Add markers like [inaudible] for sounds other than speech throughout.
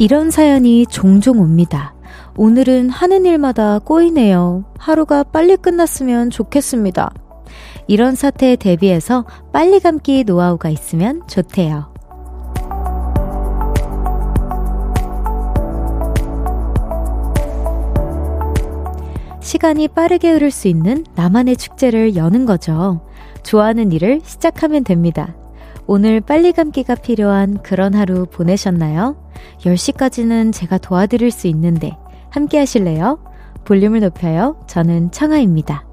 이런 사연이 종종 옵니다. 오늘은 하는 일마다 꼬이네요. 하루가 빨리 끝났으면 좋겠습니다. 이런 사태에 대비해서 빨리 감기 노하우가 있으면 좋대요. 시간이 빠르게 흐를 수 있는 나만의 축제를 여는 거죠. 좋아하는 일을 시작하면 됩니다. 오늘 빨리 감기가 필요한 그런 하루 보내셨나요? 10시까지는 제가 도와드릴 수 있는데 함께 하실래요? 볼륨을 높여요. 저는 청아입니다.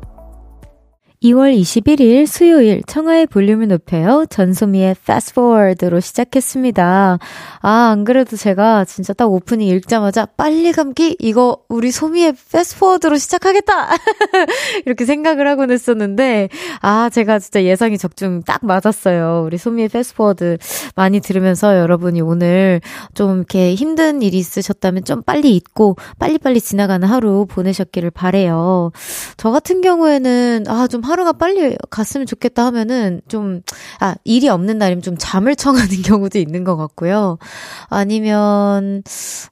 2월 21일 수요일 청하의 볼륨을 높여요. 전소미의 Fast Forward로 시작했습니다. 아, 안 그래도 제가 진짜 딱 오프닝 읽자마자 빨리 감기 이거 우리 소미의 Fast Forward로 시작하겠다. [laughs] 이렇게 생각을 하곤 했었는데 아, 제가 진짜 예상이 적중 딱 맞았어요. 우리 소미의 Fast Forward 많이 들으면서 여러분이 오늘 좀 이렇게 힘든 일이 있으셨다면 좀 빨리 잊고 빨리빨리 지나가는 하루 보내셨기를 바래요. 저 같은 경우에는 아, 좀 하루 가 빨리 갔으면 좋겠다 하면은 좀, 아, 일이 없는 날이면 좀 잠을 청하는 [laughs] 경우도 있는 것 같고요. 아니면,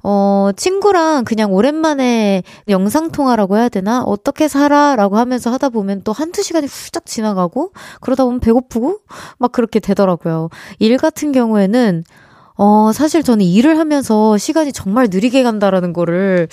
어, 친구랑 그냥 오랜만에 영상통화라고 해야 되나? 어떻게 살아? 라고 하면서 하다 보면 또 한두 시간이 훌쩍 지나가고, 그러다 보면 배고프고, 막 그렇게 되더라고요. 일 같은 경우에는, 어, 사실 저는 일을 하면서 시간이 정말 느리게 간다라는 거를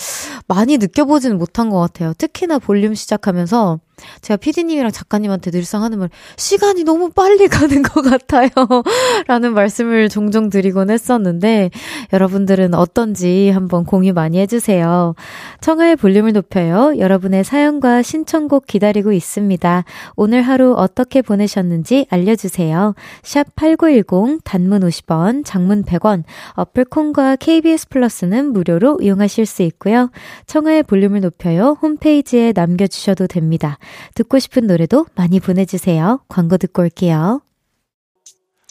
많이 느껴보지는 못한 것 같아요. 특히나 볼륨 시작하면서 제가 피디님이랑 작가님한테 늘상 하는 말, 시간이 너무 빨리 가는 것 같아요. [laughs] 라는 말씀을 종종 드리곤 했었는데, 여러분들은 어떤지 한번 공유 많이 해주세요. 청하의 볼륨을 높여요. 여러분의 사연과 신청곡 기다리고 있습니다. 오늘 하루 어떻게 보내셨는지 알려주세요. 샵 8910, 단문 50원, 장문 100원, 어플 콩과 KBS 플러스는 무료로 이용하실 수 있고요. 청하의 볼륨을 높여요. 홈페이지에 남겨주셔도 됩니다. 듣고 싶은 노래도 많이 보내주세요. 광고 듣고 올게요.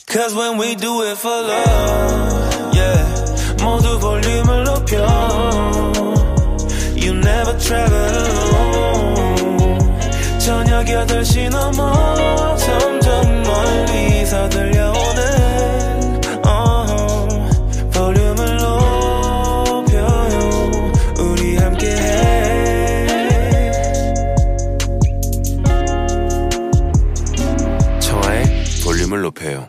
Cause when we do it for love, yeah. 모두 볼륨을 높여. You never travel alone. 저녁 8시 넘어 Pale.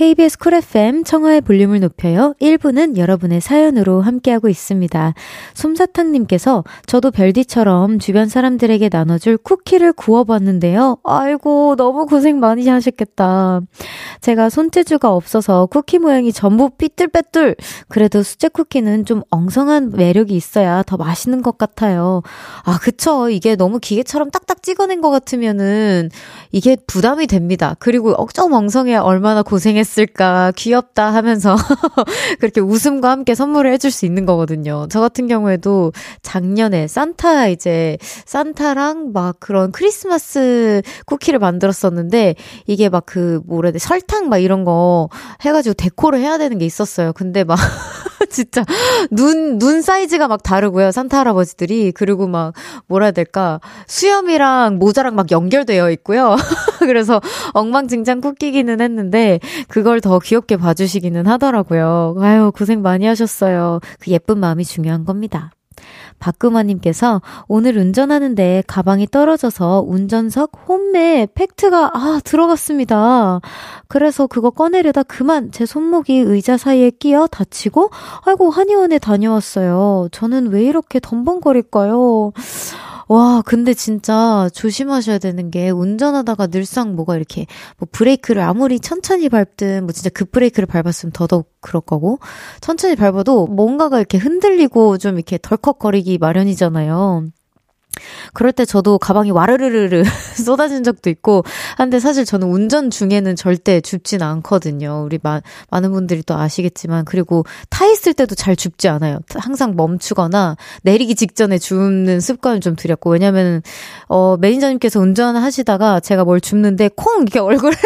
KBS 쿨 FM 청하의 볼륨을 높여요. 1부는 여러분의 사연으로 함께하고 있습니다. 솜사탕님께서 저도 별디처럼 주변 사람들에게 나눠줄 쿠키를 구워봤는데요. 아이고, 너무 고생 많이 하셨겠다. 제가 손재주가 없어서 쿠키 모양이 전부 삐뚤빼뚤. 그래도 수제 쿠키는 좀 엉성한 매력이 있어야 더 맛있는 것 같아요. 아, 그쵸. 이게 너무 기계처럼 딱딱 찍어낸 것 같으면은 이게 부담이 됩니다. 그리고 억좀 엉성해야 얼마나 고생했 했을까, 귀엽다 하면서 [laughs] 그렇게 웃음과 함께 선물을 해줄 수 있는 거거든요. 저 같은 경우에도 작년에 산타 이제, 산타랑 막 그런 크리스마스 쿠키를 만들었었는데, 이게 막 그, 뭐라 해야 돼, 설탕 막 이런 거 해가지고 데코를 해야 되는 게 있었어요. 근데 막, [laughs] [laughs] 진짜, 눈, 눈 사이즈가 막 다르고요. 산타 할아버지들이. 그리고 막, 뭐라 해야 될까, 수염이랑 모자랑 막 연결되어 있고요. [laughs] 그래서 엉망진창 쿠키기는 했는데, 그걸 더 귀엽게 봐주시기는 하더라고요. 아유, 고생 많이 하셨어요. 그 예쁜 마음이 중요한 겁니다. 박금화님께서 오늘 운전하는데 가방이 떨어져서 운전석 홈에 팩트가 아 들어갔습니다. 그래서 그거 꺼내려다 그만 제 손목이 의자 사이에 끼어 다치고 아이고 한의원에 다녀왔어요. 저는 왜 이렇게 덤벙거릴까요? 와, 근데 진짜 조심하셔야 되는 게 운전하다가 늘상 뭐가 이렇게 뭐 브레이크를 아무리 천천히 밟든 뭐 진짜 급 브레이크를 밟았으면 더더욱 그럴 거고 천천히 밟아도 뭔가가 이렇게 흔들리고 좀 이렇게 덜컥거리기 마련이잖아요. 그럴 때 저도 가방이 와르르르르 [laughs] 쏟아진 적도 있고 한데 사실 저는 운전 중에는 절대 줍진 않거든요. 우리 마, 많은 분들이 또 아시겠지만 그리고 타 있을 때도 잘 줍지 않아요. 항상 멈추거나 내리기 직전에 줍는 습관을 좀 들였고 왜냐면 어 매니저님께서 운전하시다가 제가 뭘 줍는데 콩 이렇게 [laughs] 얼굴을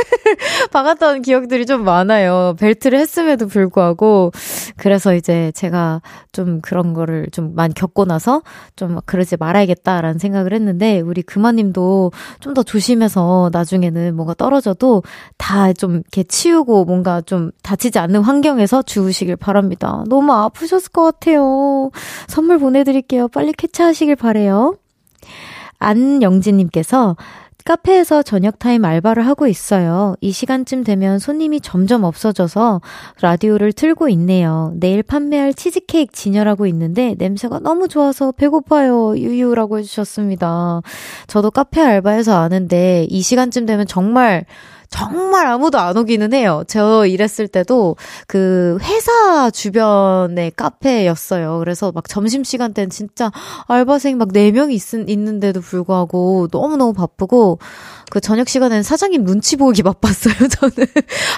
박았던 기억들이 좀 많아요. 벨트를 했음에도 불구하고 그래서 이제 제가 좀 그런 거를 좀 많이 겪고 나서 좀 그러지 말아야겠다 좋겠다라는 생각을 했는데, 우리 금마님도 좀 더 조심해서 나중에는 뭔가 떨어져도 다 좀 이렇게 치우고 뭔가 좀 다치지 않는 환경에서 주우시길 바랍니다. 너무 아프셨을 것 같아요. 선물 보내드릴게요. 빨리 쾌차하시길 바래요. 안영진님께서 카페에서 저녁 타임 알바를 하고 있어요. 이 시간쯤 되면 손님이 점점 없어져서 라디오를 틀고 있네요. 내일 판매할 치즈케이크 진열하고 있는데 냄새가 너무 좋아서 배고파요. 유유라고 해주셨습니다. 저도 카페 알바해서 아는데 이 시간쯤 되면 정말 정말 아무도 안 오기는 해요. 저 일했을 때도 그 회사 주변의 카페였어요. 그래서 막 점심시간 때는 진짜 알바생 막 4명이 있, 있는데도 불구하고 너무너무 바쁘고 그 저녁 시간에는 사장님 눈치 보기 [laughs] 바빴어요, 저는.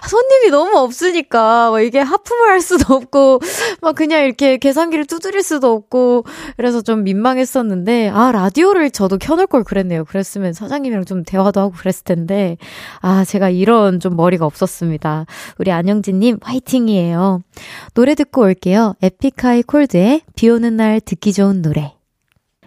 손님이 너무 없으니까, 막 이게 하품을 할 수도 없고, 막 그냥 이렇게 계산기를 두드릴 수도 없고, 그래서 좀 민망했었는데, 아, 라디오를 저도 켜놓을 걸 그랬네요. 그랬으면 사장님이랑 좀 대화도 하고 그랬을 텐데, 아, 제가 이런 좀 머리가 없었습니다. 우리 안영진님, 화이팅이에요. 노래 듣고 올게요. 에픽하이 콜드의 비 오는 날 듣기 좋은 노래.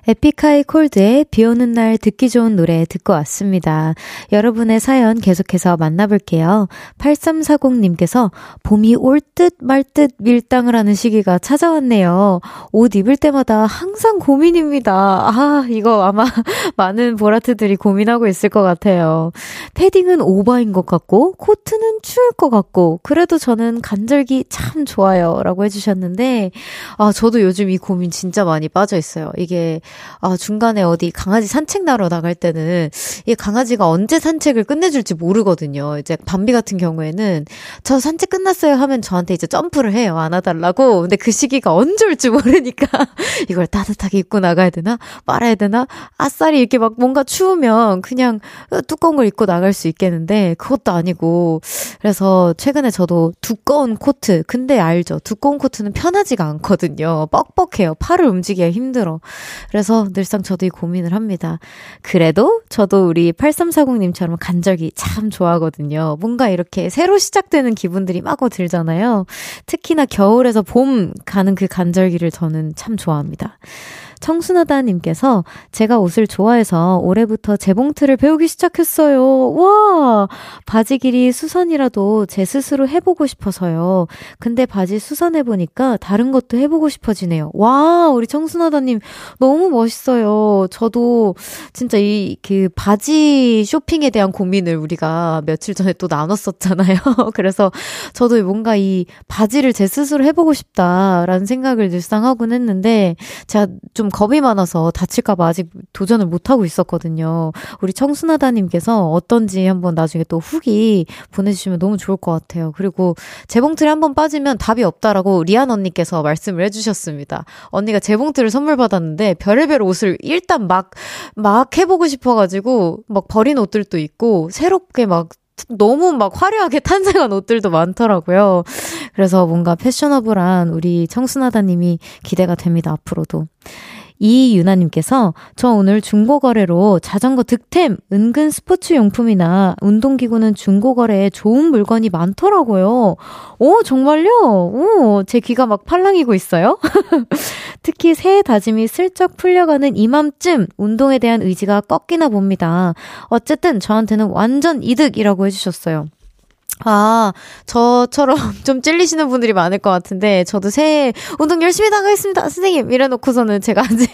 에픽하이 콜드의 비 오는 날 듣기 좋은 노래 듣고 왔습니다. 여러분의 사연 계속해서 만나볼게요. 8340님께서 봄이 올 듯말듯 밀당을 하는 시기가 찾아왔네요. 옷 입을 때마다 항상 고민입니다. 아, 이거 아마 [laughs] 많은 보라트들이 고민하고 있을 것 같아요. 패딩은 오버인 것 같고, 코트는 추울 것 같고, 그래도 저는 간절기 참 좋아요. 라고 해주셨는데, 아, 저도 요즘 이 고민 진짜 많이 빠져 있어요. 이게 아, 중간에 어디 강아지 산책 나러 나갈 때는 이 강아지가 언제 산책을 끝내줄지 모르거든요. 이제 밤비 같은 경우에는 저 산책 끝났어요 하면 저한테 이제 점프를 해요. 안아달라고. 근데 그 시기가 언제 올지 모르니까 [laughs] 이걸 따뜻하게 입고 나가야 되나? 말아야 되나? 아싸리 이렇게 막 뭔가 추우면 그냥 두꺼운 걸 입고 나갈 수 있겠는데 그것도 아니고 그래서 최근에 저도 두꺼운 코트 근데 알죠. 두꺼운 코트는 편하지가 않거든요. 뻑뻑해요. 팔을 움직이기가 힘들어. 그래서 늘상 저도 이 고민을 합니다. 그래도 저도 우리 8340님처럼 간절기 참 좋아하거든요. 뭔가 이렇게 새로 시작되는 기분들이 마구 들잖아요. 특히나 겨울에서 봄 가는 그 간절기를 저는 참 좋아합니다. 청순하다님께서 제가 옷을 좋아해서 올해부터 재봉틀을 배우기 시작했어요. 와! 바지 길이 수선이라도 제 스스로 해보고 싶어서요. 근데 바지 수선해보니까 다른 것도 해보고 싶어지네요. 와! 우리 청순하다님 너무 멋있어요. 저도 진짜 이 그 바지 쇼핑에 대한 고민을 우리가 며칠 전에 또 나눴었잖아요. [laughs] 그래서 저도 뭔가 이 바지를 제 스스로 해보고 싶다라는 생각을 늘상 하곤 했는데 제가 좀 겁이 많아서 다칠까봐 아직 도전을 못하고 있었거든요. 우리 청순하다님께서 어떤지 한번 나중에 또 후기 보내주시면 너무 좋을 것 같아요. 그리고 재봉틀이 한번 빠지면 답이 없다라고 리안 언니께서 말씀을 해주셨습니다. 언니가 재봉틀을 선물 받았는데 별의별 옷을 일단 막, 막 해보고 싶어가지고 막 버린 옷들도 있고 새롭게 막 너무 막 화려하게 [laughs] 탄생한 옷들도 많더라고요. 그래서 뭔가 패셔너블한 우리 청순하다님이 기대가 됩니다, 앞으로도. 이유나님께서 저 오늘 중고거래로 자전거 득템, 은근 스포츠 용품이나 운동기구는 중고거래에 좋은 물건이 많더라고요. 오, 정말요? 오, 제 귀가 막 팔랑이고 있어요? [laughs] 특히 새해 다짐이 슬쩍 풀려가는 이맘쯤 운동에 대한 의지가 꺾이나 봅니다. 어쨌든 저한테는 완전 이득이라고 해주셨어요. 아, 저처럼 [laughs] 좀 찔리시는 분들이 많을 것 같은데, 저도 새해 운동 열심히 나가겠습니다, 선생님! 이래 놓고서는 제가 [laughs] 아직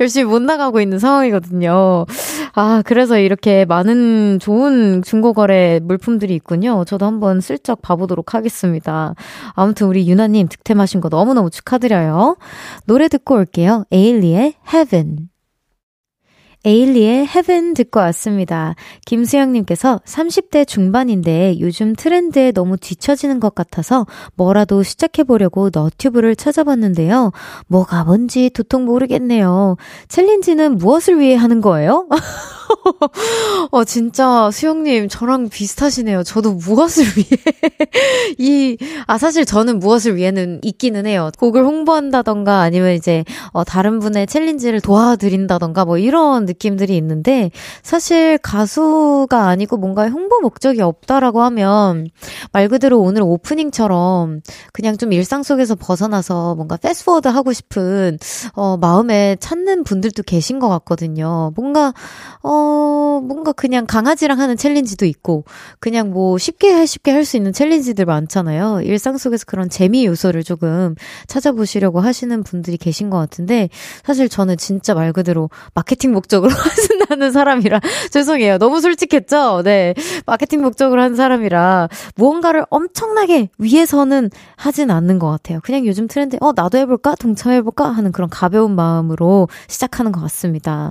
열심히 못 나가고 있는 상황이거든요. 아, 그래서 이렇게 많은 좋은 중고거래 물품들이 있군요. 저도 한번 슬쩍 봐보도록 하겠습니다. 아무튼 우리 유나님 득템하신 거 너무너무 축하드려요. 노래 듣고 올게요. 에일리의 Heaven. 에일리의 헤븐 듣고 왔습니다. 김수영님께서 30대 중반인데 요즘 트렌드에 너무 뒤처지는 것 같아서 뭐라도 시작해보려고 너튜브를 찾아봤는데요. 뭐가 뭔지 도통 모르겠네요. 챌린지는 무엇을 위해 하는 거예요? [laughs] 어, 진짜 수영님 저랑 비슷하시네요. 저도 무엇을 위해 [laughs] 이, 아, 사실 저는 무엇을 위해는 있기는 해요. 곡을 홍보한다던가 아니면 이제, 어, 다른 분의 챌린지를 도와드린다던가 뭐 이런 느낌들이 있는데 사실 가수가 아니고 뭔가 홍보 목적이 없다라고 하면 말 그대로 오늘 오프닝처럼 그냥 좀 일상 속에서 벗어나서 뭔가 패스워드 하고 싶은, 어, 마음에 찾는 분들도 계신 것 같거든요. 뭔가, 어, 뭔가 그냥 강아지랑 하는 챌린지도 있고, 그냥 뭐 쉽게 쉽게 할 수 있는 챌린지들 많잖아요. 일상 속에서 그런 재미 요소를 조금 찾아보시려고 하시는 분들이 계신 것 같은데, 사실 저는 진짜 말 그대로 마케팅 목적으로 [laughs] 하신다는 사람이라, 죄송해요. 너무 솔직했죠? 네. 마케팅 목적으로 한 사람이라, 무언가를 엄청나게 위해서는 하진 않는 것 같아요. 그냥 요즘 트렌드, 어, 나도 해볼까? 동참해볼까? 하는 그런 가벼운 마음으로 시작하는 것 같습니다.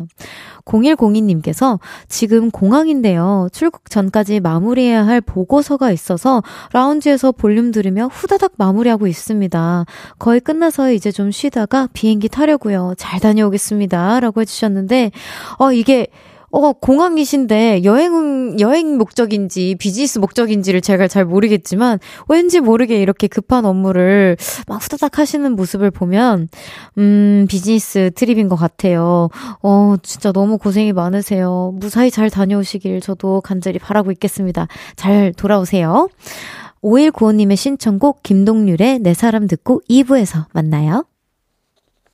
0102님께서 지금 공항인데요. 출국 전까지 마무리해야 할 보고서가 있어서 라운지에서 볼륨 들으며 후다닥 마무리하고 있습니다. 거의 끝나서 이제 좀 쉬다가 비행기 타려고요. 잘 다녀오겠습니다. 라고 해주셨는데, 어, 이게 어, 공항이신데 여행, 여행 목적인지 비즈니스 목적인지를 제가 잘 모르겠지만 왠지 모르게 이렇게 급한 업무를 막 후다닥 하시는 모습을 보면, 음, 비즈니스 트립인 것 같아요. 어, 진짜 너무 고생이 많으세요. 무사히 잘 다녀오시길 저도 간절히 바라고 있겠습니다. 잘 돌아오세요. 5195님의 신청곡 김동률의 내 사람 듣고 2부에서 만나요.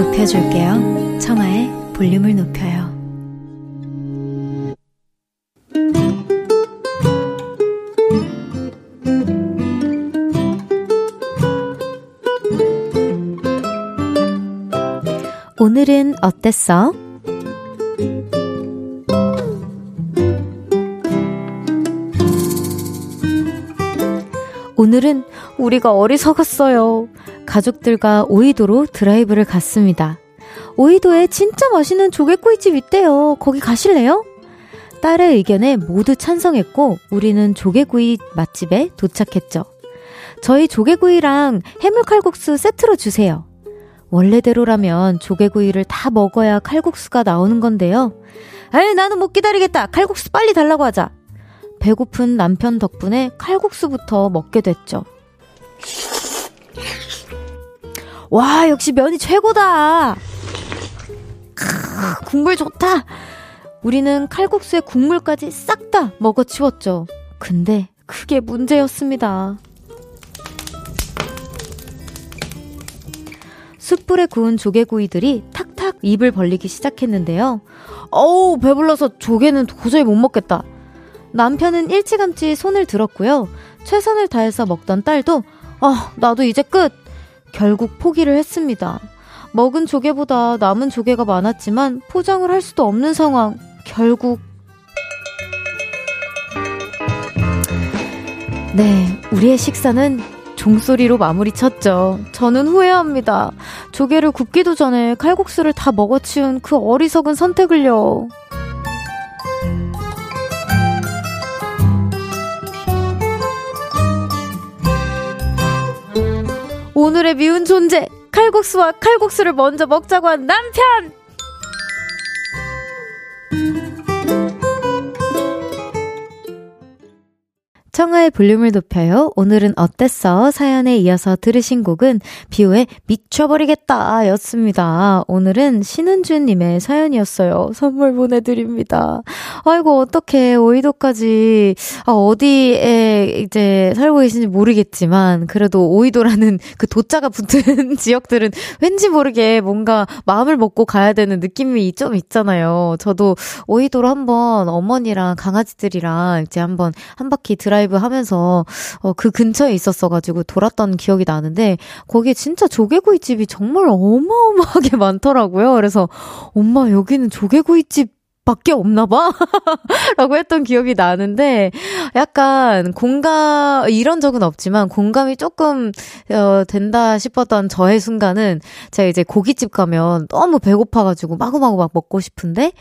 높여줄게요. 청하의 볼륨을 높여요. 오늘은 어땠어? 오늘은 우리가 어리석었어요. 가족들과 오이도로 드라이브를 갔습니다. 오이도에 진짜 맛있는 조개구이집 있대요. 거기 가실래요? 딸의 의견에 모두 찬성했고 우리는 조개구이 맛집에 도착했죠. 저희 조개구이랑 해물칼국수 세트로 주세요. 원래대로라면 조개구이를 다 먹어야 칼국수가 나오는 건데요. 에이, 나는 못 기다리겠다. 칼국수 빨리 달라고 하자. 배고픈 남편 덕분에 칼국수부터 먹게 됐죠. 와, 역시 면이 최고다! 크, 국물 좋다! 우리는 칼국수에 국물까지 싹 다 먹어치웠죠. 근데 그게 문제였습니다. 숯불에 구운 조개구이들이 탁탁 입을 벌리기 시작했는데요. 어우, 배불러서 조개는 도저히 못 먹겠다. 남편은 일찌감치 손을 들었고요. 최선을 다해서 먹던 딸도, 아, 나도 이제 끝! 결국 포기를 했습니다. 먹은 조개보다 남은 조개가 많았지만 포장을 할 수도 없는 상황. 결국. 네, 우리의 식사는 종소리로 마무리 쳤죠. 저는 후회합니다. 조개를 굽기도 전에 칼국수를 다 먹어치운 그 어리석은 선택을요. 오늘의 미운 존재 칼국수와 칼국수를 먼저 먹자고 한 남편 청하의 볼륨을 높여요. 오늘은 어땠어? 사연에 이어서 들으신 곡은 비오의 미쳐버리겠다 였습니다. 오늘은 신은주님의 사연이었어요. 선물 보내드립니다. 아이고, 어떻게 오이도까지, 아, 어디에 이제 살고 계신지 모르겠지만, 그래도 오이도라는 [laughs] 그 도자가 붙은 [laughs] 지역들은 왠지 모르게 뭔가 마음을 먹고 가야 되는 느낌이 좀 있잖아요. 저도 오이도로 한번 어머니랑 강아지들이랑 이제 한번 한 바퀴 드라이브 드라이브 하면서 어, 그 근처에 있었어가지고 돌았던 기억이 나는데 거기에 진짜 조개구이집이 정말 어마어마하게 [laughs] 많더라고요. 그래서 엄마 여기는 조개구이집 밖에 없나 봐? [laughs] 라고 했던 기억이 나는데, 약간 공감, 이런 적은 없지만 공감이 조금, 어, 된다 싶었던 저의 순간은 제가 이제 고깃집 가면 너무 배고파가지고 마구마구 막 먹고 싶은데,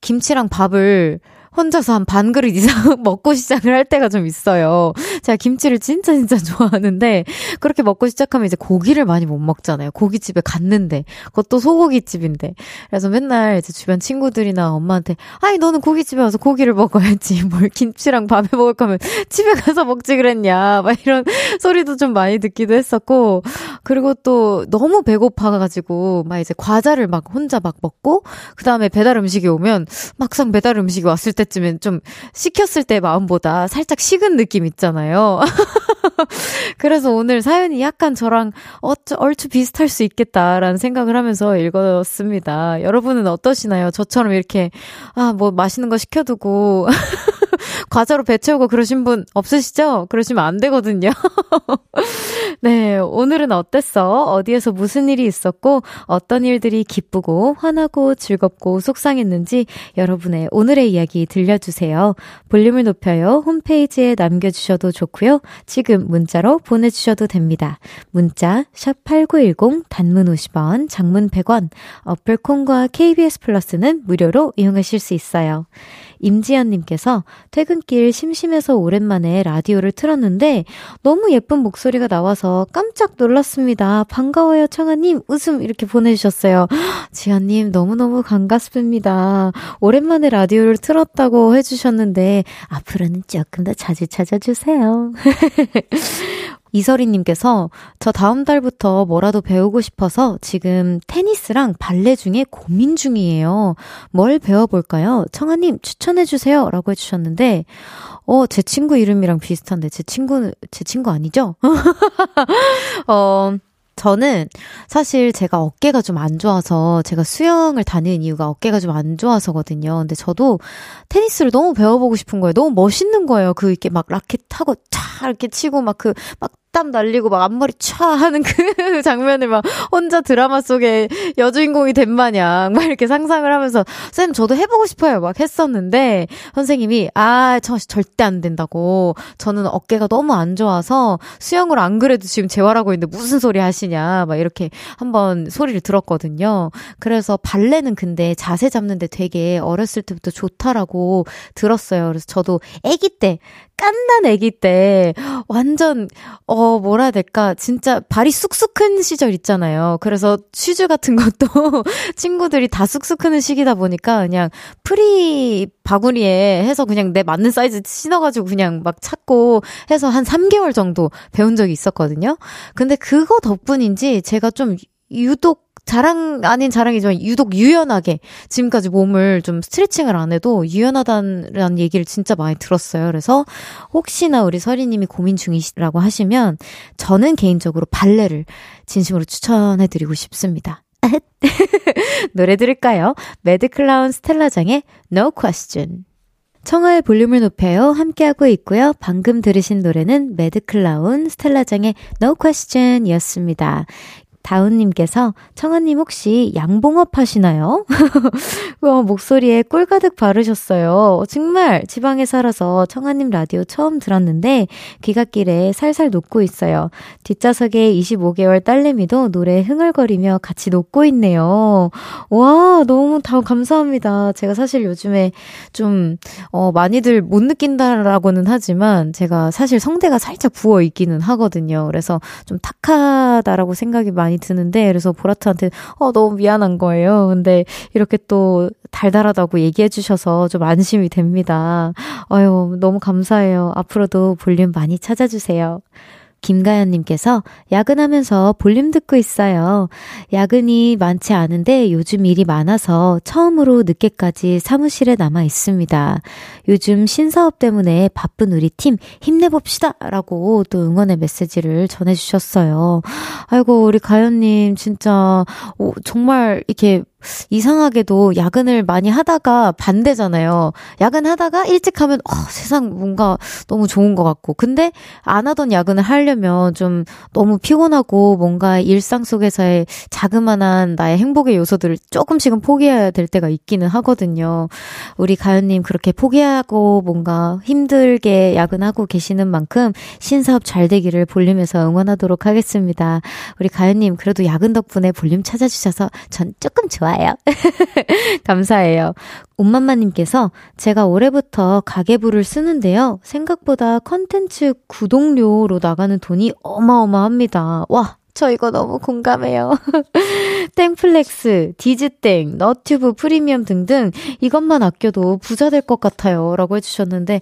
김치랑 밥을 혼자서 한 반 그릇 이상 [laughs] 먹고 시작을 할 때가 좀 있어요. 제가 김치를 진짜 진짜 좋아하는데 그렇게 먹고 시작하면 이제 고기를 많이 못 먹잖아요. 고깃집에 갔는데. 그것도 소고기집인데. 그래서 맨날 이제 주변 친구들이나 엄마한테 아니 너는 고깃집에 와서 고기를 먹어야지. [laughs] 뭘 김치랑 밥에 먹을 거면 집에 가서 먹지 그랬냐. 막 이런 소리도 좀 많이 듣기도 했었고. 그리고 또 너무 배고파가지고 막 이제 과자를 막 혼자 막 먹고 그 다음에 배달 음식이 오면 막상 배달 음식이 왔을 때 때쯤엔 좀 시켰을 때 마음보다 살짝 식은 느낌 있잖아요. [laughs] 그래서 오늘 사연이 약간 저랑 어쩌, 얼추 비슷할 수 있겠다라는 생각을 하면서 읽었습니다. 여러분은 어떠시나요? 저처럼 이렇게, 아, 뭐 맛있는 거 시켜두고, [laughs] [laughs] 과자로 배 채우고 그러신 분 없으시죠? 그러시면 안 되거든요. [laughs] 네, 오늘은 어땠어? 어디에서 무슨 일이 있었고, 어떤 일들이 기쁘고, 화나고, 즐겁고, 속상했는지 여러분의 오늘의 이야기 들려주세요. 볼륨을 높여요. 홈페이지에 남겨주셔도 좋고요. 지금 문자로 보내주셔도 됩니다. 문자, 샵8910, 단문 50원, 장문 100원, 어플 콘과 KBS 플러스는 무료로 이용하실 수 있어요. 임지연님께서 퇴근길 심심해서 오랜만에 라디오를 틀었는데 너무 예쁜 목소리가 나와서 깜짝 놀랐습니다. 반가워요, 청아님. 웃음 이렇게 보내주셨어요. [gasps] 지연님, 너무너무 반갑습니다. 오랜만에 라디오를 틀었다고 해주셨는데 앞으로는 조금 더 자주 찾아주세요. [laughs] 이설이님께서 저 다음 달부터 뭐라도 배우고 싶어서 지금 테니스랑 발레 중에 고민 중이에요. 뭘 배워볼까요? 청아님 추천해주세요. 라고 해주셨는데, 어, 제 친구 이름이랑 비슷한데, 제 친구, 제 친구 아니죠? [laughs] 어, 저는 사실 제가 어깨가 좀 안 좋아서 제가 수영을 다니는 이유가 어깨가 좀 안 좋아서거든요. 근데 저도 테니스를 너무 배워보고 싶은 거예요. 너무 멋있는 거예요. 그 이렇게 막 라켓 타고 차 이렇게 치고 막 그 막 땀 날리고 막 앞머리 촤 하는 그 [laughs] 장면을 막 혼자 드라마 속에 여주인공이 된 마냥 막 이렇게 상상을 하면서 쌤 저도 해보고 싶어요 막 했었는데 선생님이 아 저 절대 안 된다고 저는 어깨가 너무 안 좋아서 수영을 안 그래도 지금 재활하고 있는데 무슨 소리 하시냐 막 이렇게 한번 소리를 들었거든요. 그래서 발레는 근데 자세 잡는데 되게 어렸을 때부터 좋다라고 들었어요. 그래서 저도 아기 때 깐난 아기 때 완전 어 뭐라 해야 될까 진짜 발이 쑥쑥 큰 시절 있잖아요. 그래서 슈즈 같은 것도 [laughs] 친구들이 다 쑥쑥 크는 시기다 보니까 그냥 프리 바구니에 해서 그냥 내 맞는 사이즈 신어가지고 그냥 막 찾고 해서 한 3개월 정도 배운 적이 있었거든요. 근데 그거 덕분인지 제가 좀 유독 자랑 아닌 자랑이지만 유독 유연하게 지금까지 몸을 좀 스트레칭을 안 해도 유연하다는 얘기를 진짜 많이 들었어요. 그래서 혹시나 우리 서리님이 고민 중이시라고 하시면 저는 개인적으로 발레를 진심으로 추천해드리고 싶습니다. [laughs] 노래 들을까요? 매드클라운 스텔라장의 No Question. 청하의 볼륨을 높여요. 함께하고 있고요. 방금 들으신 노래는 매드클라운 스텔라장의 No Question 이었습니다. 다운님께서 청아님 혹시 양봉업 하시나요? [laughs] 와, 목소리에 꿀 가득 바르셨어요. 정말 지방에 살아서 청아님 라디오 처음 들었는데 귀갓길에 살살 녹고 있어요. 뒷좌석에 25개월 딸내미도 노래 흥얼거리며 같이 녹고 있네요. 와, 너무 다 감사합니다. 제가 사실 요즘에 좀, 어, 많이들 못 느낀다라고는 하지만 제가 사실 성대가 살짝 부어 있기는 하거든요. 그래서 좀 탁하다라고 생각이 많이 많이 드는데 그래서 보라트한테 어 너무 미안한 거예요. 근데 이렇게 또 달달하다고 얘기해 주셔서 좀 안심이 됩니다. 아유, 너무 감사해요. 앞으로도 볼륨 많이 찾아주세요. 김가연님께서 야근하면서 볼륨 듣고 있어요. 야근이 많지 않은데 요즘 일이 많아서 처음으로 늦게까지 사무실에 남아 있습니다. 요즘 신사업 때문에 바쁜 우리 팀 힘내봅시다! 라고 또 응원의 메시지를 전해주셨어요. 아이고, 우리 가연님 진짜, 오, 정말 이렇게 이상하게도 야근을 많이 하다가 반대잖아요. 야근하다가 일찍 하면, 어, 세상 뭔가 너무 좋은 것 같고. 근데 안 하던 야근을 하려면 좀 너무 피곤하고 뭔가 일상 속에서의 자그마한 나의 행복의 요소들을 조금씩은 포기해야 될 때가 있기는 하거든요. 우리 가연님 그렇게 포기하고 뭔가 힘들게 야근하고 계시는 만큼 신사업 잘 되기를 볼륨에서 응원하도록 하겠습니다. 우리 가연님 그래도 야근 덕분에 볼륨 찾아주셔서 전 조금 좋아요. 감사해요. [laughs] 옴맘마님께서 제가 올해부터 가계부를 쓰는데요. 생각보다 컨텐츠 구독료로 나가는 돈이 어마어마합니다. 와, 저 이거 너무 공감해요. [laughs] 땡플렉스, 디즈땡, 너튜브 프리미엄 등등 이것만 아껴도 부자 될 것 같아요. 라고 해주셨는데,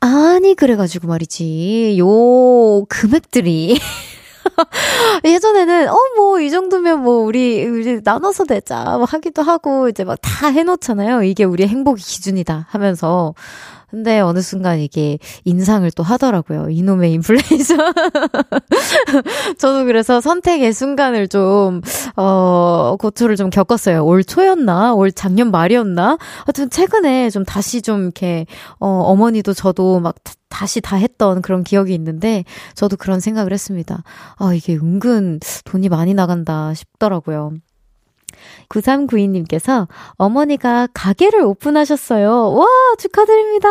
아니, 그래가지고 말이지. 요 금액들이. [laughs] [laughs] 예전에는, 어, 뭐, 이 정도면 뭐, 우리, 우리 나눠서 내자, 뭐 하기도 하고, 이제 막 다 해놓잖아요. 이게 우리의 행복의 기준이다 하면서. 근데 어느 순간 이게 인상을 또 하더라고요. 이놈의 인플레이션. [laughs] 저도 그래서 선택의 순간을 좀, 어, 고초를 좀 겪었어요. 올 초였나? 올 작년 말이었나? 하여튼 최근에 좀 다시 좀 이렇게, 어, 어머니도 저도 막 다시 다 했던 그런 기억이 있는데, 저도 그런 생각을 했습니다. 아, 이게 은근 돈이 많이 나간다 싶더라고요. 9392님께서 어머니가 가게를 오픈하셨어요. 와, 축하드립니다.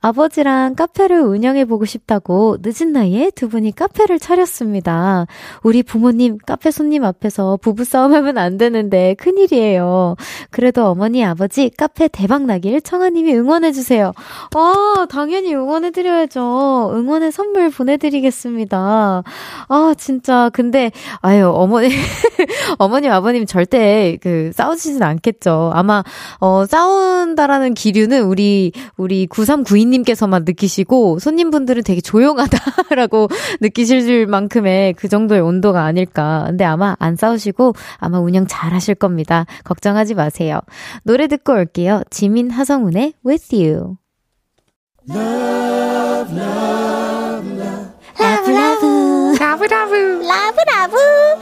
아버지랑 카페를 운영해보고 싶다고 늦은 나이에 두 분이 카페를 차렸습니다. 우리 부모님 카페 손님 앞에서 부부싸움 하면 안 되는데 큰일이에요. 그래도 어머니, 아버지 카페 대박나길 청아님이 응원해주세요. 아, 당연히 응원해드려야죠. 응원의 선물 보내드리겠습니다. 아, 진짜. 근데, 아유, 어머니, [laughs] 어머님, 아버님 절대 그 싸우시진 않겠죠. 아마 어 싸운다라는 기류는 우리 우리 9392님께서만 느끼시고 손님분들은 되게 조용하다라고 [laughs] 느끼실 만큼의 그 정도의 온도가 아닐까. 근데 아마 안 싸우시고 아마 운영 잘 하실 겁니다. 걱정하지 마세요. 노래 듣고 올게요. 지민 하성운의 With You. Love, love,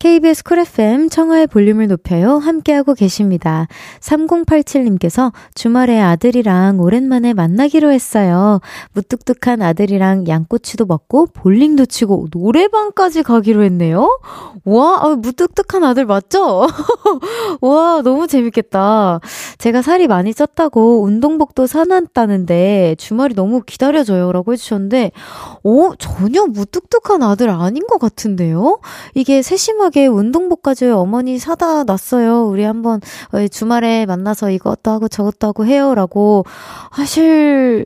KBS 쿨 FM 청하의 볼륨을 높여요. 함께하고 계십니다. 3087님께서 주말에 아들이랑 오랜만에 만나기로 했어요. 무뚝뚝한 아들이랑 양꼬치도 먹고 볼링도 치고 노래방까지 가기로 했네요. 와, 아, 무뚝뚝한 아들 맞죠? [laughs] 와, 너무 재밌겠다. 제가 살이 많이 쪘다고 운동복도 사놨다는데 주말이 너무 기다려져요. 라고 해주셨는데, 어, 전혀 무뚝뚝한 아들 아닌 것 같은데요? 이게 세심하게 소소하게 운동복까지 어머니 사다 놨어요. 우리 한번 어, 주말에 만나서 이것도 하고 저것도 하고 해요라고 하실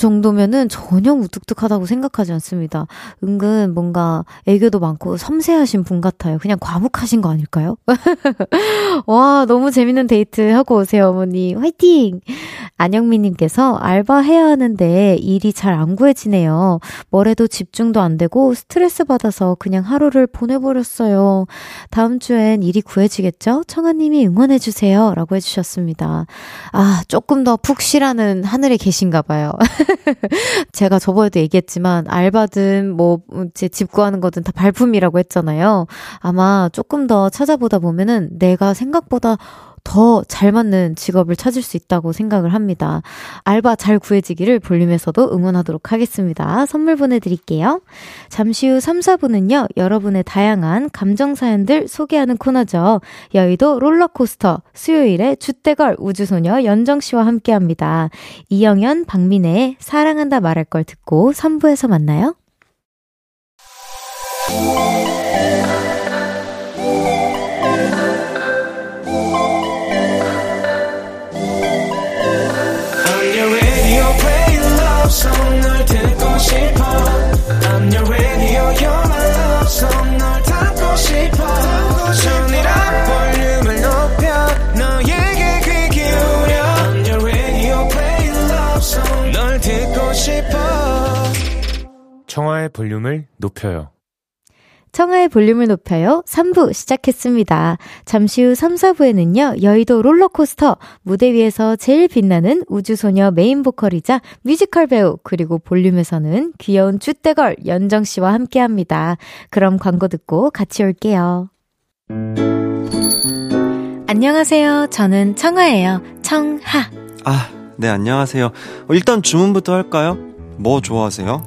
정도면은 전혀 무뚝뚝하다고 생각하지 않습니다. 은근 뭔가 애교도 많고 섬세하신 분 같아요. 그냥 과묵하신 거 아닐까요? [laughs] 와, 너무 재밌는 데이트 하고 오세요, 어머니. 화이팅! 안영미님께서 알바해야 하는데 일이 잘 안 구해지네요. 뭐래도 집중도 안 되고 스트레스 받아서 그냥 하루를 보내버렸어요. 다음 주엔 일이 구해지겠죠? 청아님이 응원해주세요. 라고 해주셨습니다. 아, 조금 더 푹 쉬라는 하늘에 계신가 봐요. [laughs] 제가 저번에도 얘기했지만, 알바든 뭐, 제 집 구하는 거든 다 발품이라고 했잖아요. 아마 조금 더 찾아보다 보면은 내가 생각보다 더 잘 맞는 직업을 찾을 수 있다고 생각을 합니다. 알바 잘 구해지기를 볼륨에서도 응원하도록 하겠습니다. 선물 보내드릴게요. 잠시 후 3, 4분은요, 여러분의 다양한 감정사연들 소개하는 코너죠. 여의도 롤러코스터, 수요일에 주대걸 우주소녀 연정씨와 함께 합니다. 이영현, 박민혜의 사랑한다 말할 걸 듣고 3부에서 만나요. 청하의 볼륨을 높여요 청하의 볼륨을 높여요. 3부 시작했습니다. 잠시 후 3, 4부에는요, 여의도 롤러코스터, 무대 위에서 제일 빛나는 우주소녀 메인 보컬이자 뮤지컬 배우, 그리고 볼륨에서는 귀여운 쭈떼걸 연정씨와 함께 합니다. 그럼 광고 듣고 같이 올게요. 안녕하세요. 저는 청하예요. 청하. 아, 네, 안녕하세요. 일단 주문부터 할까요? 뭐 좋아하세요?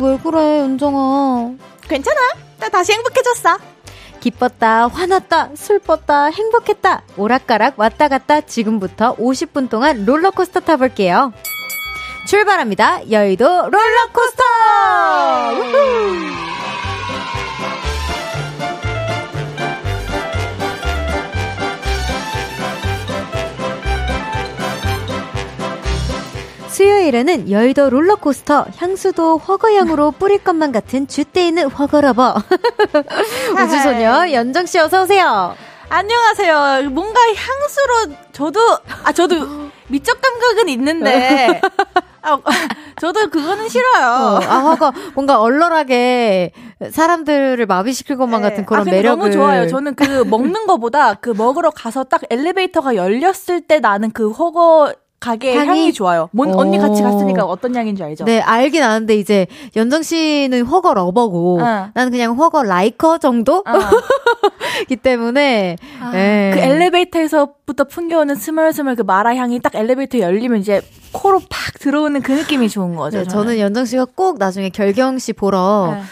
왜 그래 연정아? 괜찮아. 나 다시 행복해졌어. 기뻤다, 화났다, 슬펐다, 행복했다, 오락가락 왔다 갔다 지금부터 50분 동안 롤러코스터 타볼게요. 출발합니다. 여의도 롤러코스터! 우후! 수요일에는 여의도 롤러코스터 향수도 허거향으로 뿌릴 것만 같은 주대 있는 허거러버 [laughs] 우주소녀 연정씨 어서오세요 안녕하세요 뭔가 향수로 저도 아 저도 미적 감각은 있는데 [laughs] 아, 저도 그거는 싫어요. 어, 아, 허거 뭔가 얼얼하게 사람들을 마비시킬 것만 네. 같은 그런 아, 매력을 너무 좋아요. 저는 그 먹는 거보다 그 먹으러 가서 딱 엘리베이터가 열렸을 때 나는 그 훠궈 가게 향이, 향이 좋아요. 뭔, 언니 같이 갔으니까 어떤 향인지 알죠? 네, 알긴 아는데 이제 연정 씨는 훠궈 lover고 어. 나는 그냥 훠궈 liker 정도? 어. [laughs] 기 때문에 아, 네. 그 엘리베이터에서부터 풍겨오는 스멀스멀 그 마라 향이 딱 엘리베이터 열리면 이제 코로 팍 들어오는 그 느낌이 좋은 거죠. 네, 저는. 저는 연정 씨가 꼭 나중에 결경 씨 보러 네.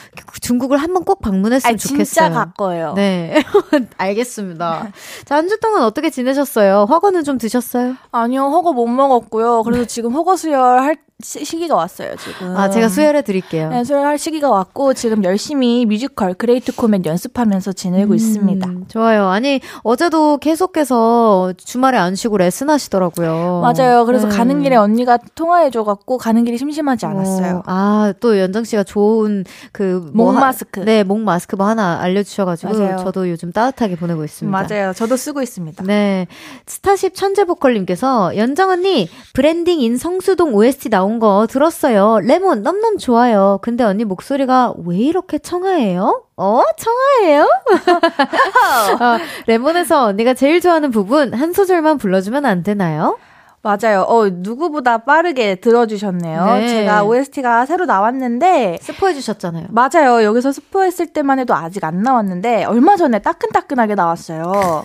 중국을 한번 꼭 방문했으면 아니, 좋겠어요. 진짜 갈 거예요. 네, [laughs] 알겠습니다. 자, 한 주 동안 어떻게 지내셨어요? 훠궈는 좀 드셨어요? 아니요, 훠궈 못 먹었고요. 그래서 지금 훠궈 수혈 할 시기가 왔어요, 지금. 아, 제가 수혈해 드릴게요. 네, 수혈할 시기가 왔고, 지금 열심히 뮤지컬 그레이트 코멧 연습하면서 지내고 음, 있습니다. 좋아요. 아니, 어제도 계속해서 주말에 안 쉬고 레슨 하시더라고요. 맞아요. 그래서 네. 가는 길에 언니가 통화해줘갖고 가는 길이 심심하지 않았어요. 어, 아, 또 연정 씨가 좋은 그. 뭐목 마스크. 하, 네, 목 마스크 뭐 하나 알려주셔가지고, 맞아요. 저도 요즘 따뜻하게 보내고 있습니다. 맞아요. 저도 쓰고 있습니다. 네. 스타쉽 천재 보컬님께서, 연정 언니, 브랜딩 인 성수동 OST 나온 거 들었어요. 레몬 넘넘 좋아요. 근데 언니 목소리가 왜 이렇게 청아해요? 어? 청아해요? [laughs] 어, 레몬에서 언니가 제일 좋아하는 부분 한 소절만 불러주면 안 되나요? 맞아요. 어, 누구보다 빠르게 들어주셨네요. 네. 제가 OST가 새로 나왔는데. 스포해주셨잖아요. 맞아요. 여기서 스포했을 때만 해도 아직 안 나왔는데, 얼마 전에 따끈따끈하게 나왔어요.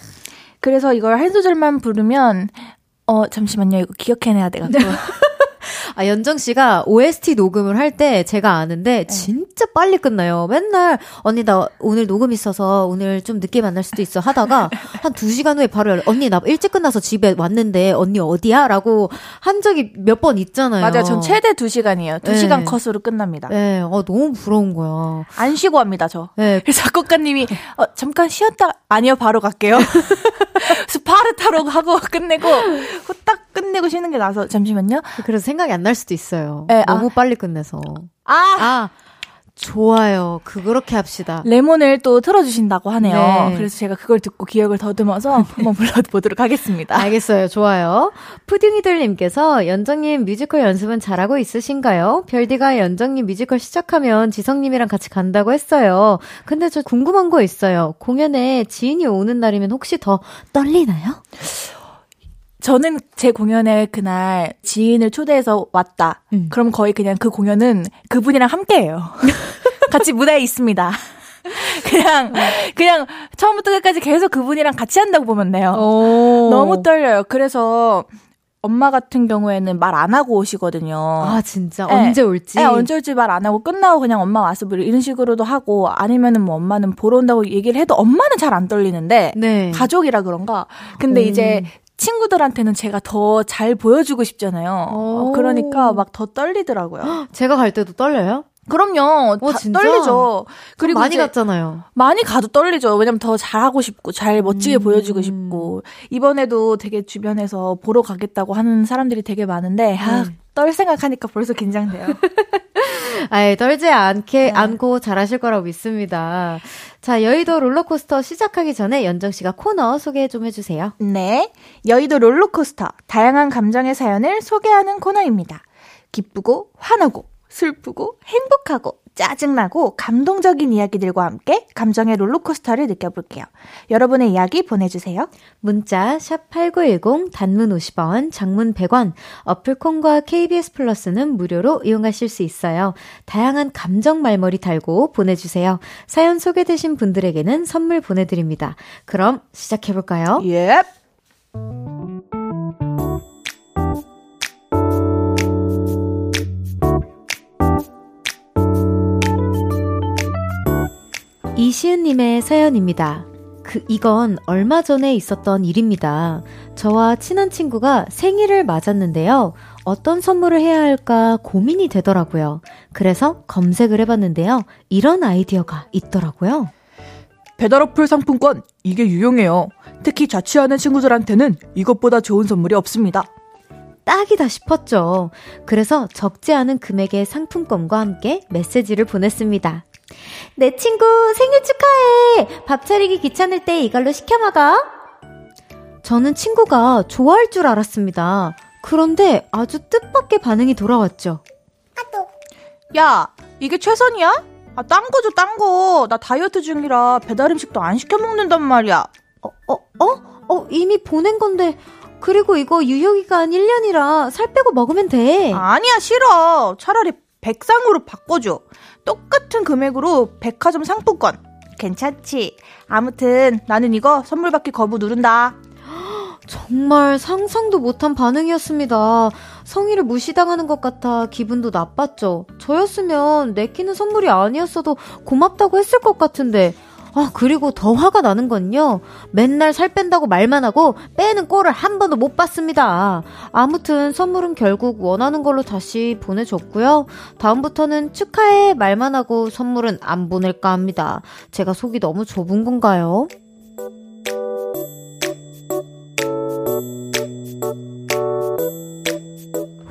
그래서 이걸 한 소절만 부르면, 어, 잠시만요. 이거 기억해내야 돼가지고. [laughs] 아, 연정 씨가 OST 녹음을 할 때 제가 아는데 네. 진짜 빨리 끝나요. 맨날 언니 나 오늘 녹음 있어서 오늘 좀 늦게 만날 수도 있어 하다가 [laughs] 한 2시간 후에 바로 언니 나 일찍 끝나서 집에 왔는데 언니 어디야? 라고 한 적이 몇 번 있잖아요. 맞아요. 전 최대 2시간이에요. 2시간 네. 컷으로 끝납니다. 네. 어, 너무 부러운 거야. 안 쉬고 합니다, 저. 네. 그래서 작곡가님이 어, 잠깐 쉬었다 아니요, 바로 갈게요. [laughs] 스파르타로 하고 끝내고 후딱 끝내고 쉬는 게 나서 잠시만요. 그래서 생각이 안 날 수도 있어요. 네, 너무 아. 빨리 끝내서. 아, 아. 좋아요. 그렇게 합시다. 레몬을 또 틀어주신다고 하네요. 네. 그래서 제가 그걸 듣고 기억을 더듬어서 한번 불러보도록 하겠습니다. [laughs] 알겠어요. 좋아요. 푸딩이들님께서 연정님 뮤지컬 연습은 잘하고 있으신가요? 별디가 연정님 뮤지컬 시작하면 지성님이랑 같이 간다고 했어요. 근데 저 궁금한 거 있어요. 공연에 지인이 오는 날이면 혹시 더 떨리나요? 저는 제 공연에 그날 지인을 초대해서 왔다. 음. 그럼 거의 그냥 그 공연은 그분이랑 함께해요. [laughs] 같이 무대에 있습니다. [laughs] 그냥 그냥 처음부터 끝까지 계속 그분이랑 같이 한다고 보면 돼요. 너무 떨려요. 그래서 엄마 같은 경우에는 말 안 하고 오시거든요. 아, 진짜? 네. 언제 올지? 네, 언제 올지 말 안 하고 끝나고 그냥 엄마 와서 뭐 이런 식으로도 하고 아니면은 뭐 엄마는 보러 온다고 얘기를 해도 엄마는 잘 안 떨리는데 네. 가족이라 그런가. 근데 음. 이제 친구들한테는 제가 더 잘 보여주고 싶잖아요. 오. 그러니까 막 더 떨리더라고요. [gasps] 제가 갈 때도 떨려요? 그럼요. 어? 떨리죠. 그리고 많이 갔잖아요. 많이 가도 떨리죠. 왜냐면 더 잘하고 싶고 잘 멋지게 음. 보여주고 싶고 이번에도 되게 주변에서 보러 가겠다고 하는 사람들이 되게 많은데 아, 음. 떨 생각하니까 벌써 긴장돼요. [laughs] 아예 떨지 않게 네. 않고 잘하실 거라고 믿습니다. 자, 여의도 롤러코스터 시작하기 전에 연정 씨가 코너 소개 좀 해주세요. 네, 여의도 롤러코스터 다양한 감정의 사연을 소개하는 코너입니다. 기쁘고 화나고 슬프고 행복하고 짜증나고 감동적인 이야기들과 함께 감정의 롤러코스터를 느껴볼게요. 여러분의 이야기 보내주세요. 문자 샵8910 단문 50원, 장문 100원, 어플콘과 KBS 플러스는 무료로 이용하실 수 있어요. 다양한 감정 말머리 달고 보내주세요. 사연 소개되신 분들에게는 선물 보내드립니다. 그럼 시작해볼까요? 예. Yep. 이시은님의 사연입니다. 그, 이건 얼마 전에 있었던 일입니다. 저와 친한 친구가 생일을 맞았는데요. 어떤 선물을 해야 할까 고민이 되더라고요. 그래서 검색을 해봤는데요. 이런 아이디어가 있더라고요. 배달 어플 상품권, 이게 유용해요. 특히 자취하는 친구들한테는 이것보다 좋은 선물이 없습니다. 딱이다 싶었죠. 그래서 적지 않은 금액의 상품권과 함께 메시지를 보냈습니다. 내 친구 생일 축하해! 밥 차리기 귀찮을 때 이걸로 시켜 먹어. 저는 친구가 좋아할 줄 알았습니다. 그런데 아주 뜻밖의 반응이 돌아왔죠. 야, 이게 최선이야? 아, 딴거 줘, 딴 거. 나 다이어트 중이라 배달 음식도 안 시켜 먹는단 말이야. 어, 어, 어? 어, 이미 보낸 건데. 그리고 이거 유효기간 1년이라 살 빼고 먹으면 돼. 아니야, 싫어. 차라리 백상으로 바꿔줘. 똑같은 금액으로 백화점 상품권. 괜찮지? 아무튼 나는 이거 선물 받기 거부 누른다. [gasps] 정말 상상도 못한 반응이었습니다. 성의를 무시당하는 것 같아 기분도 나빴죠. 저였으면 내키는 선물이 아니었어도 고맙다고 했을 것 같은데 아, 그리고 더 화가 나는 건요. 맨날 살 뺀다고 말만 하고 빼는 꼴을 한 번도 못 봤습니다. 아무튼 선물은 결국 원하는 걸로 다시 보내줬고요. 다음부터는 축하해 말만 하고 선물은 안 보낼까 합니다. 제가 속이 너무 좁은 건가요?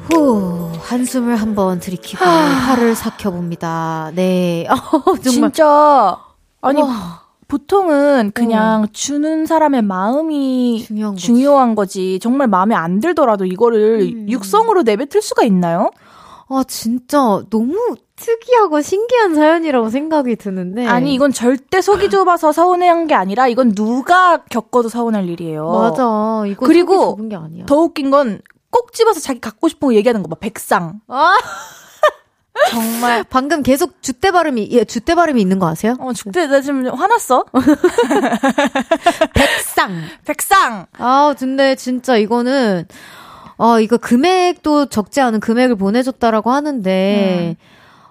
후, 한숨을 한번 들이키고 화를 삭혀봅니다. 네. [laughs] 정말. 진짜 아니 와. 보통은 그냥 어. 주는 사람의 마음이 중요한, 중요한 거지. 정말 마음에 안 들더라도 이거를 음. 육성으로 내뱉을 수가 있나요? 아, 진짜 너무 특이하고 신기한 사연이라고 생각이 드는데. 아니, 이건 절대 속이 좁아서 서운해한 게 아니라 이건 누가 겪어도 서운할 일이에요. 맞아. 이거 그리고 더 웃긴 건 꼭 집어서 자기 갖고 싶은 거 얘기하는 거 봐. 백상. 아. 정말 방금 계속 주대 발음이 예, 주대 발음이 있는 거 아세요? 어, 주대 나 지금 화났어. [laughs] 백상. 백상. 아, 근데 진짜 이거는 아, 이거 금액도 적지 않은 금액을 보내줬다라고 하는데 음.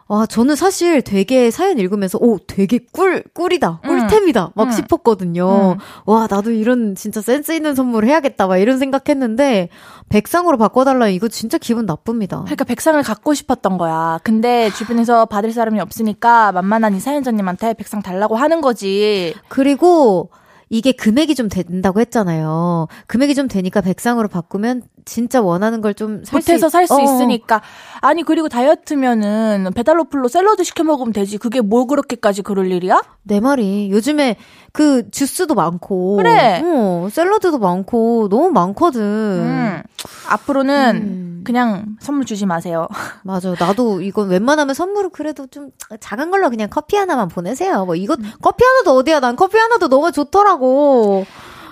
아, 저는 사실 되게 사연 읽으면서, 오, 되게 꿀, 꿀이다. 꿀템이다. 막 음. 싶었거든요. 음. 와, 나도 이런 진짜 센스 있는 선물을 해야겠다. 막 이런 생각했는데, 백상으로 바꿔달라. 이거 진짜 기분 나쁩니다. 그러니까 백상을 갖고 싶었던 거야. 근데 주변에서 받을 사람이 없으니까 만만한 이 사연자님한테 백상 달라고 하는 거지. 그리고, 이게 금액이 좀 된다고 했잖아요. 금액이 좀 되니까 백상으로 바꾸면 진짜 원하는 걸 좀 보태서 살수 어. 있으니까. 아니 그리고 다이어트면은 배달로플로 샐러드 시켜 먹으면 되지. 그게 뭐 그렇게까지 그럴 일이야? 내 말이 요즘에 그 주스도 많고 그래. 어, 샐러드도 많고 너무 많거든. 음. 앞으로는 음. 그냥 선물 주지 마세요. [laughs] 맞아. 나도 이건 웬만하면 선물을 그래도 좀 작은 걸로 그냥 커피 하나만 보내세요. 뭐 이거 음. 커피 하나도 어디야? 난 커피 하나도 너무 좋더라고.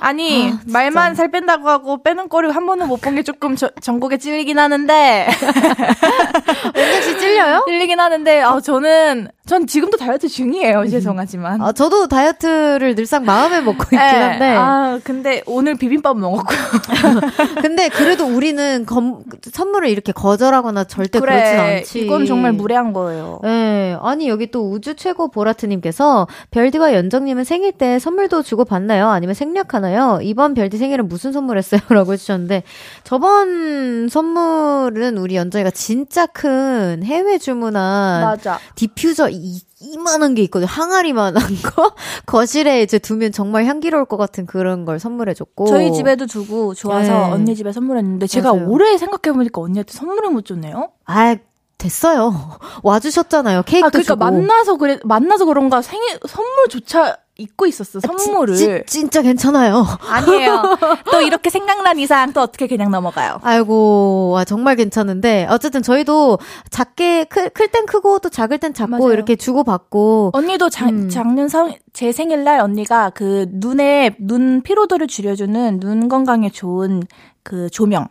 아니 아, 말만 살 뺀다고 하고 빼는 거리 한 번은 못본 게 조금 저, 전국에 찔리긴 하는데 [laughs] 은혁 씨 찔려요? [laughs] 찔리긴 하는데 아 저는 전 지금도 다이어트 중이에요. 음. 죄송하지만. 아, 저도 다이어트를 늘상 마음에 먹고 있긴 네. 한데. 아, 근데 오늘 비빔밥 먹었고요. [laughs] 근데 그래도 우리는 검, 선물을 이렇게 거절하거나 절대 그래, 그렇진 않지. 이건 정말 무례한 거예요. 네. 아니, 여기 또 우주 최고 보라트님께서 별디와 연정님은 생일 때 선물도 주고 받나요? 아니면 생략하나요? 이번 별디 생일은 무슨 선물 했어요? [laughs] 라고 해주셨는데, 저번 선물은 우리 연정이가 진짜 큰 해외 주문한 맞아. 디퓨저 이, 이만한 게 있거든요. 항아리만한 [laughs] 거. 거실에 이제 두면 정말 향기로울 것 같은 그런 걸 선물해줬고. 저희 집에도 두고 좋아서 네. 언니 집에 선물했는데 제가 맞아요. 올해 생각해보니까 언니한테 선물을 못 줬네요. 아, 됐어요. [laughs] 와주셨잖아요. 케이크도 아, 그러니까 주고. 만나서 그래 만나서 그런가 생일 선물조차 잊고 있었어 아, 선물을. 지, 진짜 괜찮아요. 아니에요. [laughs] 또 이렇게 생각난 이상 또 어떻게 그냥 넘어가요. 아이고 와 정말 괜찮은데 어쨌든 저희도 작게 클 땐 크고 또 작을 땐 작고 맞아요. 이렇게 주고 받고. 언니도 작, 음. 작년 성, 제 생일날 언니가 그 눈에 눈 피로도를 줄여주는 눈 건강에 좋은 그 조명.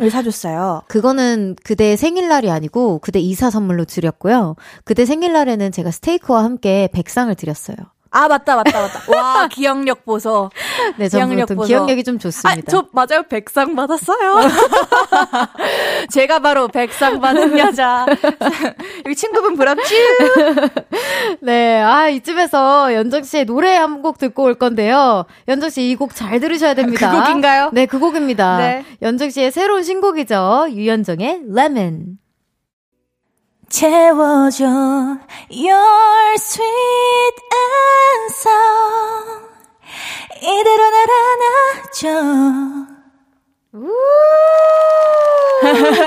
을 사줬어요. 그거는 그대 생일날이 아니고 그대 이사 선물로 드렸고요. 그대 생일날에는 제가 스테이크와 함께 백상을 드렸어요. 아 맞다 맞다 맞다. 와 [laughs] 기억력 보소. 네, 기억력 보소. 기억력이 좀 좋습니다. 아, 저 맞아요 백상 받았어요. [laughs] 제가 바로 백상 받은 [laughs] 여자. 여기 친구분 부럽지? 네, 아 이쯤에서 연정 씨의 노래 한 곡 듣고 올 건데요. 연정 씨 이 곡 잘 들으셔야 됩니다. 그 곡인가요? 네, 그 곡입니다. 네. 연정 씨의 새로운 신곡이죠. 유연정의 Lemon. 채워줘 Your sweet 안아줘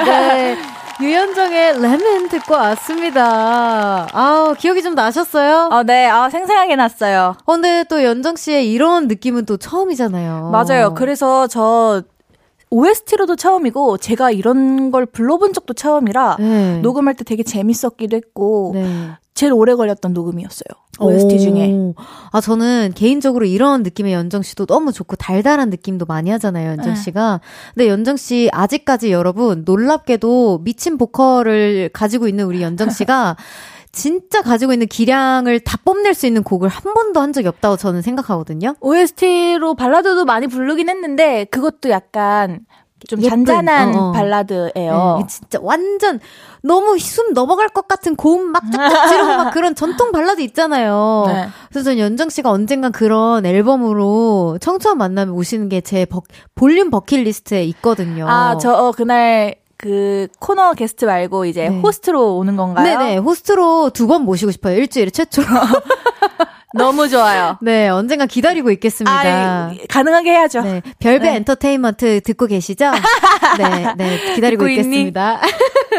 네. 유현정의 레몬 듣고 왔습니다. 아 기억이 좀 나셨어요? 아, 네. 아, 생생하게 났어요. 어, 근데 또 연정 씨의 이런 느낌은 또 처음이잖아요. 맞아요. 그래서 저 OST로도 처음이고 제가 이런 걸 불러본 적도 처음이라 네. 녹음할 때 되게 재밌었기도 했고 네. 제일 오래 걸렸던 녹음이었어요. OST 오. 중에. 아, 저는 개인적으로 이런 느낌의 연정 씨도 너무 좋고 달달한 느낌도 많이 하잖아요, 연정 네. 씨가. 근데 연정 씨 아직까지 여러분 놀랍게도 미친 보컬을 가지고 있는 우리 연정 씨가 [laughs] 진짜 가지고 있는 기량을 다 뽐낼 수 있는 곡을 한 번도 한 적이 없다고 저는 생각하거든요. OST로 발라드도 많이 부르긴 했는데 그것도 약간 좀 예쁜, 잔잔한 어. 발라드예요. 네, 진짜 완전 너무 숨 넘어갈 것 같은 고음 막 쫙쫙 지르고 막 그런 전통 발라드 있잖아요. 네. 그래서 전 연정 씨가 언젠간 그런 앨범으로 청초한 만남에 오시는 게 제 볼륨 버킷리스트에 있거든요. 아, 저 어, 그날 그 코너 게스트 말고 이제 네. 호스트로 오는 건가요? 네네 호스트로 두 번 모시고 싶어요 일주일에 최초로. [laughs] 너무 좋아요. 네, 언젠가 기다리고 있겠습니다. 아, 가능하게 해야죠. 네, 별배 네. 엔터테인먼트 듣고 계시죠? [laughs] 네, 네, 기다리고 있겠습니다.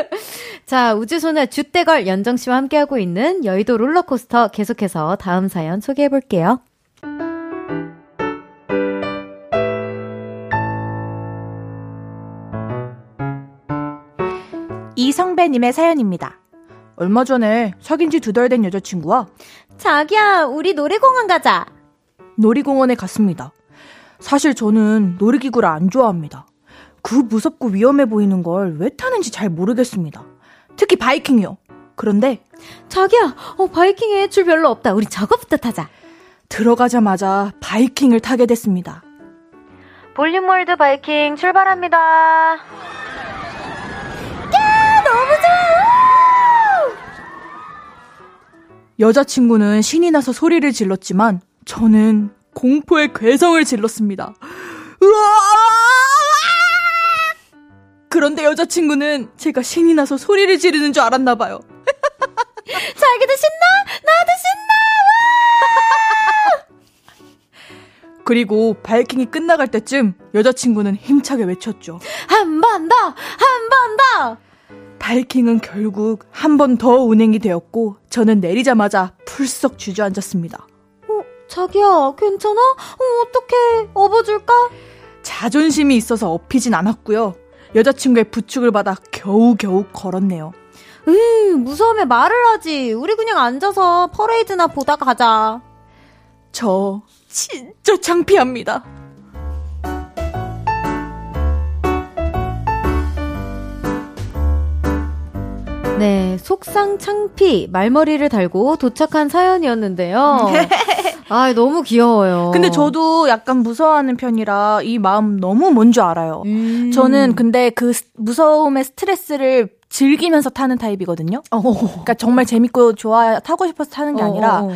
[laughs] 자, 우주소녀 주대걸 연정 씨와 함께하고 있는 여의도 롤러코스터 계속해서 다음 사연 소개해 볼게요. 이성배님의 사연입니다. 얼마 전에 사귄 지 두 달 된 여자친구와 자기야, 우리 놀이공원 가자. 놀이공원에 갔습니다. 사실 저는 놀이기구를 안 좋아합니다. 그 무섭고 위험해 보이는 걸 왜 타는지 잘 모르겠습니다. 특히 바이킹이요. 그런데 자기야, 어, 바이킹에 줄 별로 없다. 우리 저거부터 타자. 들어가자마자 바이킹을 타게 됐습니다. 볼륨월드 바이킹 출발합니다. 여자친구는 신이 나서 소리를 질렀지만 저는 공포의 괴성을 질렀습니다. 으아! 그런데 여자친구는 제가 신이 나서 소리를 지르는 줄 알았나 봐요. [laughs] 자기도 신나? 나도 신나! 그리고 바이킹이 끝나갈 때쯤 여자친구는 힘차게 외쳤죠. 한 번 더! 한 번 더! 바이킹은 결국 한 번 더 운행이 되었고 저는 내리자마자 풀썩 주저앉았습니다. 어, 자기야, 괜찮아? 어, 어떡해. 업어줄까? 자존심이 있어서 업히진 않았고요. 여자친구의 부축을 받아 겨우겨우 걸었네요. 으, 무서우면 말을 하지. 우리 그냥 앉아서 퍼레이드나 보다 가자. 저 진짜 창피합니다. 네, 속상 창피 말머리를 달고 도착한 사연이었는데요. [laughs] 아, 너무 귀여워요. 근데 저도 약간 무서워하는 편이라 이 마음 너무 뭔 줄 알아요. 음. 저는 근데 그 무서움의 스트레스를 즐기면서 타는 타입이거든요. 어. 그러니까 정말 재밌고 좋아 타고 싶어서 타는 게 아니라 어.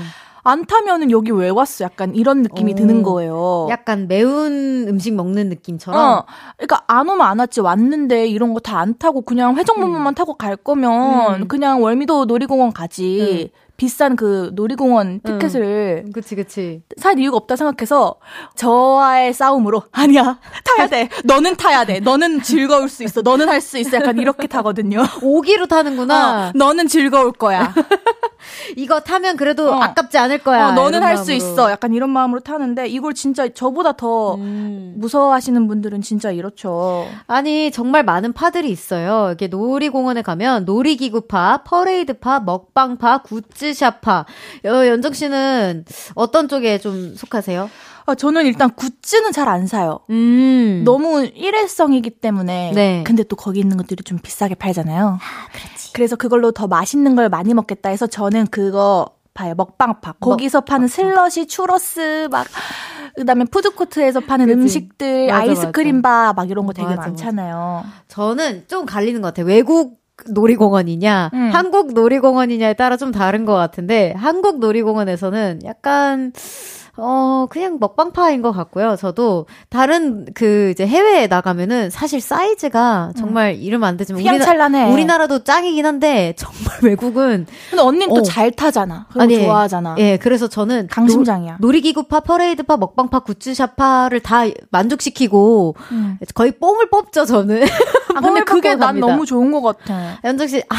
안 타면은 여기 왜 왔어? 약간 이런 느낌이 오, 드는 거예요. 약간 매운 음식 먹는 느낌처럼. 어, 그러니까 안 오면 안 왔지 왔는데 이런 거 다 안 타고 그냥 회전목마만 음. 타고 갈 거면 음. 그냥 월미도 놀이공원 가지. 음. 비싼 그 놀이공원 티켓을 응. 그치 그치. 살 이유가 없다 생각해서 저와의 싸움으로 [laughs] 아니야 타야 돼. 너는 타야 돼. 너는 즐거울 수 있어. 너는 할 수 있어. 약간 이렇게 타거든요. 오기로 타는구나. 어, 너는 즐거울 거야. [laughs] 이거 타면 그래도 어. 아깝지 않을 거야. 어, 너는 할 수 있어. 약간 이런 마음으로 타는데 이걸 진짜 저보다 더 음. 무서워하시는 분들은 진짜 이렇죠. 아니 정말 많은 파들이 있어요. 이게 놀이공원에 가면 놀이기구파 퍼레이드파 먹방파 굿즈 굿즈샵파. 어, 연정 씨는 어떤 쪽에 좀 속하세요? 아, 저는 일단 굿즈는 잘 안 사요. 음. 너무 일회성이기 때문에. 네. 근데 또 거기 있는 것들이 좀 비싸게 팔잖아요. 아, 그렇지. 그래서 그걸로 더 맛있는 걸 많이 먹겠다 해서 저는 그거 봐요. 먹방파. 거기서 먹, 파는 슬러시, 추러스, 막, 그 다음에 푸드코트에서 파는 그치? 음식들, 맞아, 아이스크림바, 막 이런 거 되게 맞아, 많잖아요. 맞아. 저는 좀 갈리는 것 같아요. 외국 놀이공원이냐, 음. 한국 놀이공원이냐에 따라 좀 다른 것 같은데, 한국 놀이공원에서는 약간, 어, 그냥 먹방파인 것 같고요. 저도 다른 그 이제 해외에 나가면은 사실 사이즈가 정말 음. 이러면 안 되지만 우리나, 우리나라도 짱이긴 한데 정말 [laughs] 외국은 근데 언니는 어. 또잘 타잖아. 아니, 좋아하잖아. 예, 그래서 저는 강심장이야. 노, 놀이기구파, 퍼레이드파, 먹방파, 굿즈샵파를 다 만족시키고 음. 거의 뽕을 뽑죠, 저는. 아, [laughs] 근데 그게 난 갑니다. 너무 좋은 것 같아. 연정 씨, 아,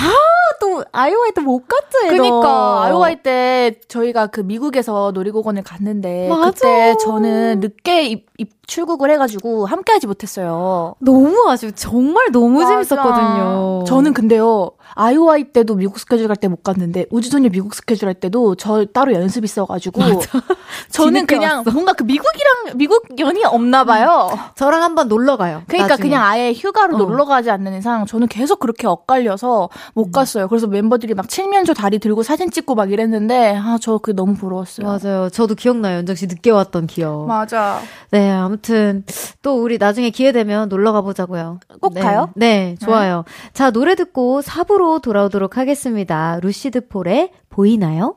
또 아이오아이 때못 갔죠, 그니까 아이오아이 때 저희가 그 미국에서 놀이공원을 갔는데 했는데 맞아. 그때 저는 늦게 입, 입 출국을 해가지고 함께하지 못했어요. 너무 아쉬워. 정말 너무 맞아. 재밌었거든요. 저는 근데요 아이오아이 때도 미국 스케줄 갈 때 못 갔는데 우주소녀 미국 스케줄 할 때도 저 따로 연습 있어가지고 [laughs] 저는 그냥 왔어. 뭔가 그 미국이랑 미국 연이 없나 봐요. 음. 저랑 한번 놀러 가요. 그러니까 나중에. 그냥 아예 휴가로 어. 놀러 가지 않는 이상 저는 계속 그렇게 엇갈려서 못 음. 갔어요. 그래서 멤버들이 막 칠면조 다리 들고 사진 찍고 막 이랬는데 아저 그게 너무 부러웠어요. 맞아요. 저도 기억나요. 연정 씨 늦게 왔던 기억. 맞아. 네 아무튼 또 우리 나중에 기회 되면 놀러 가보자고요. 꼭 네. 가요? 네 좋아요. 네. 자 노래 듣고 4부로 4부로 돌아오도록 하겠습니다. 루시드 폴의 보이나요?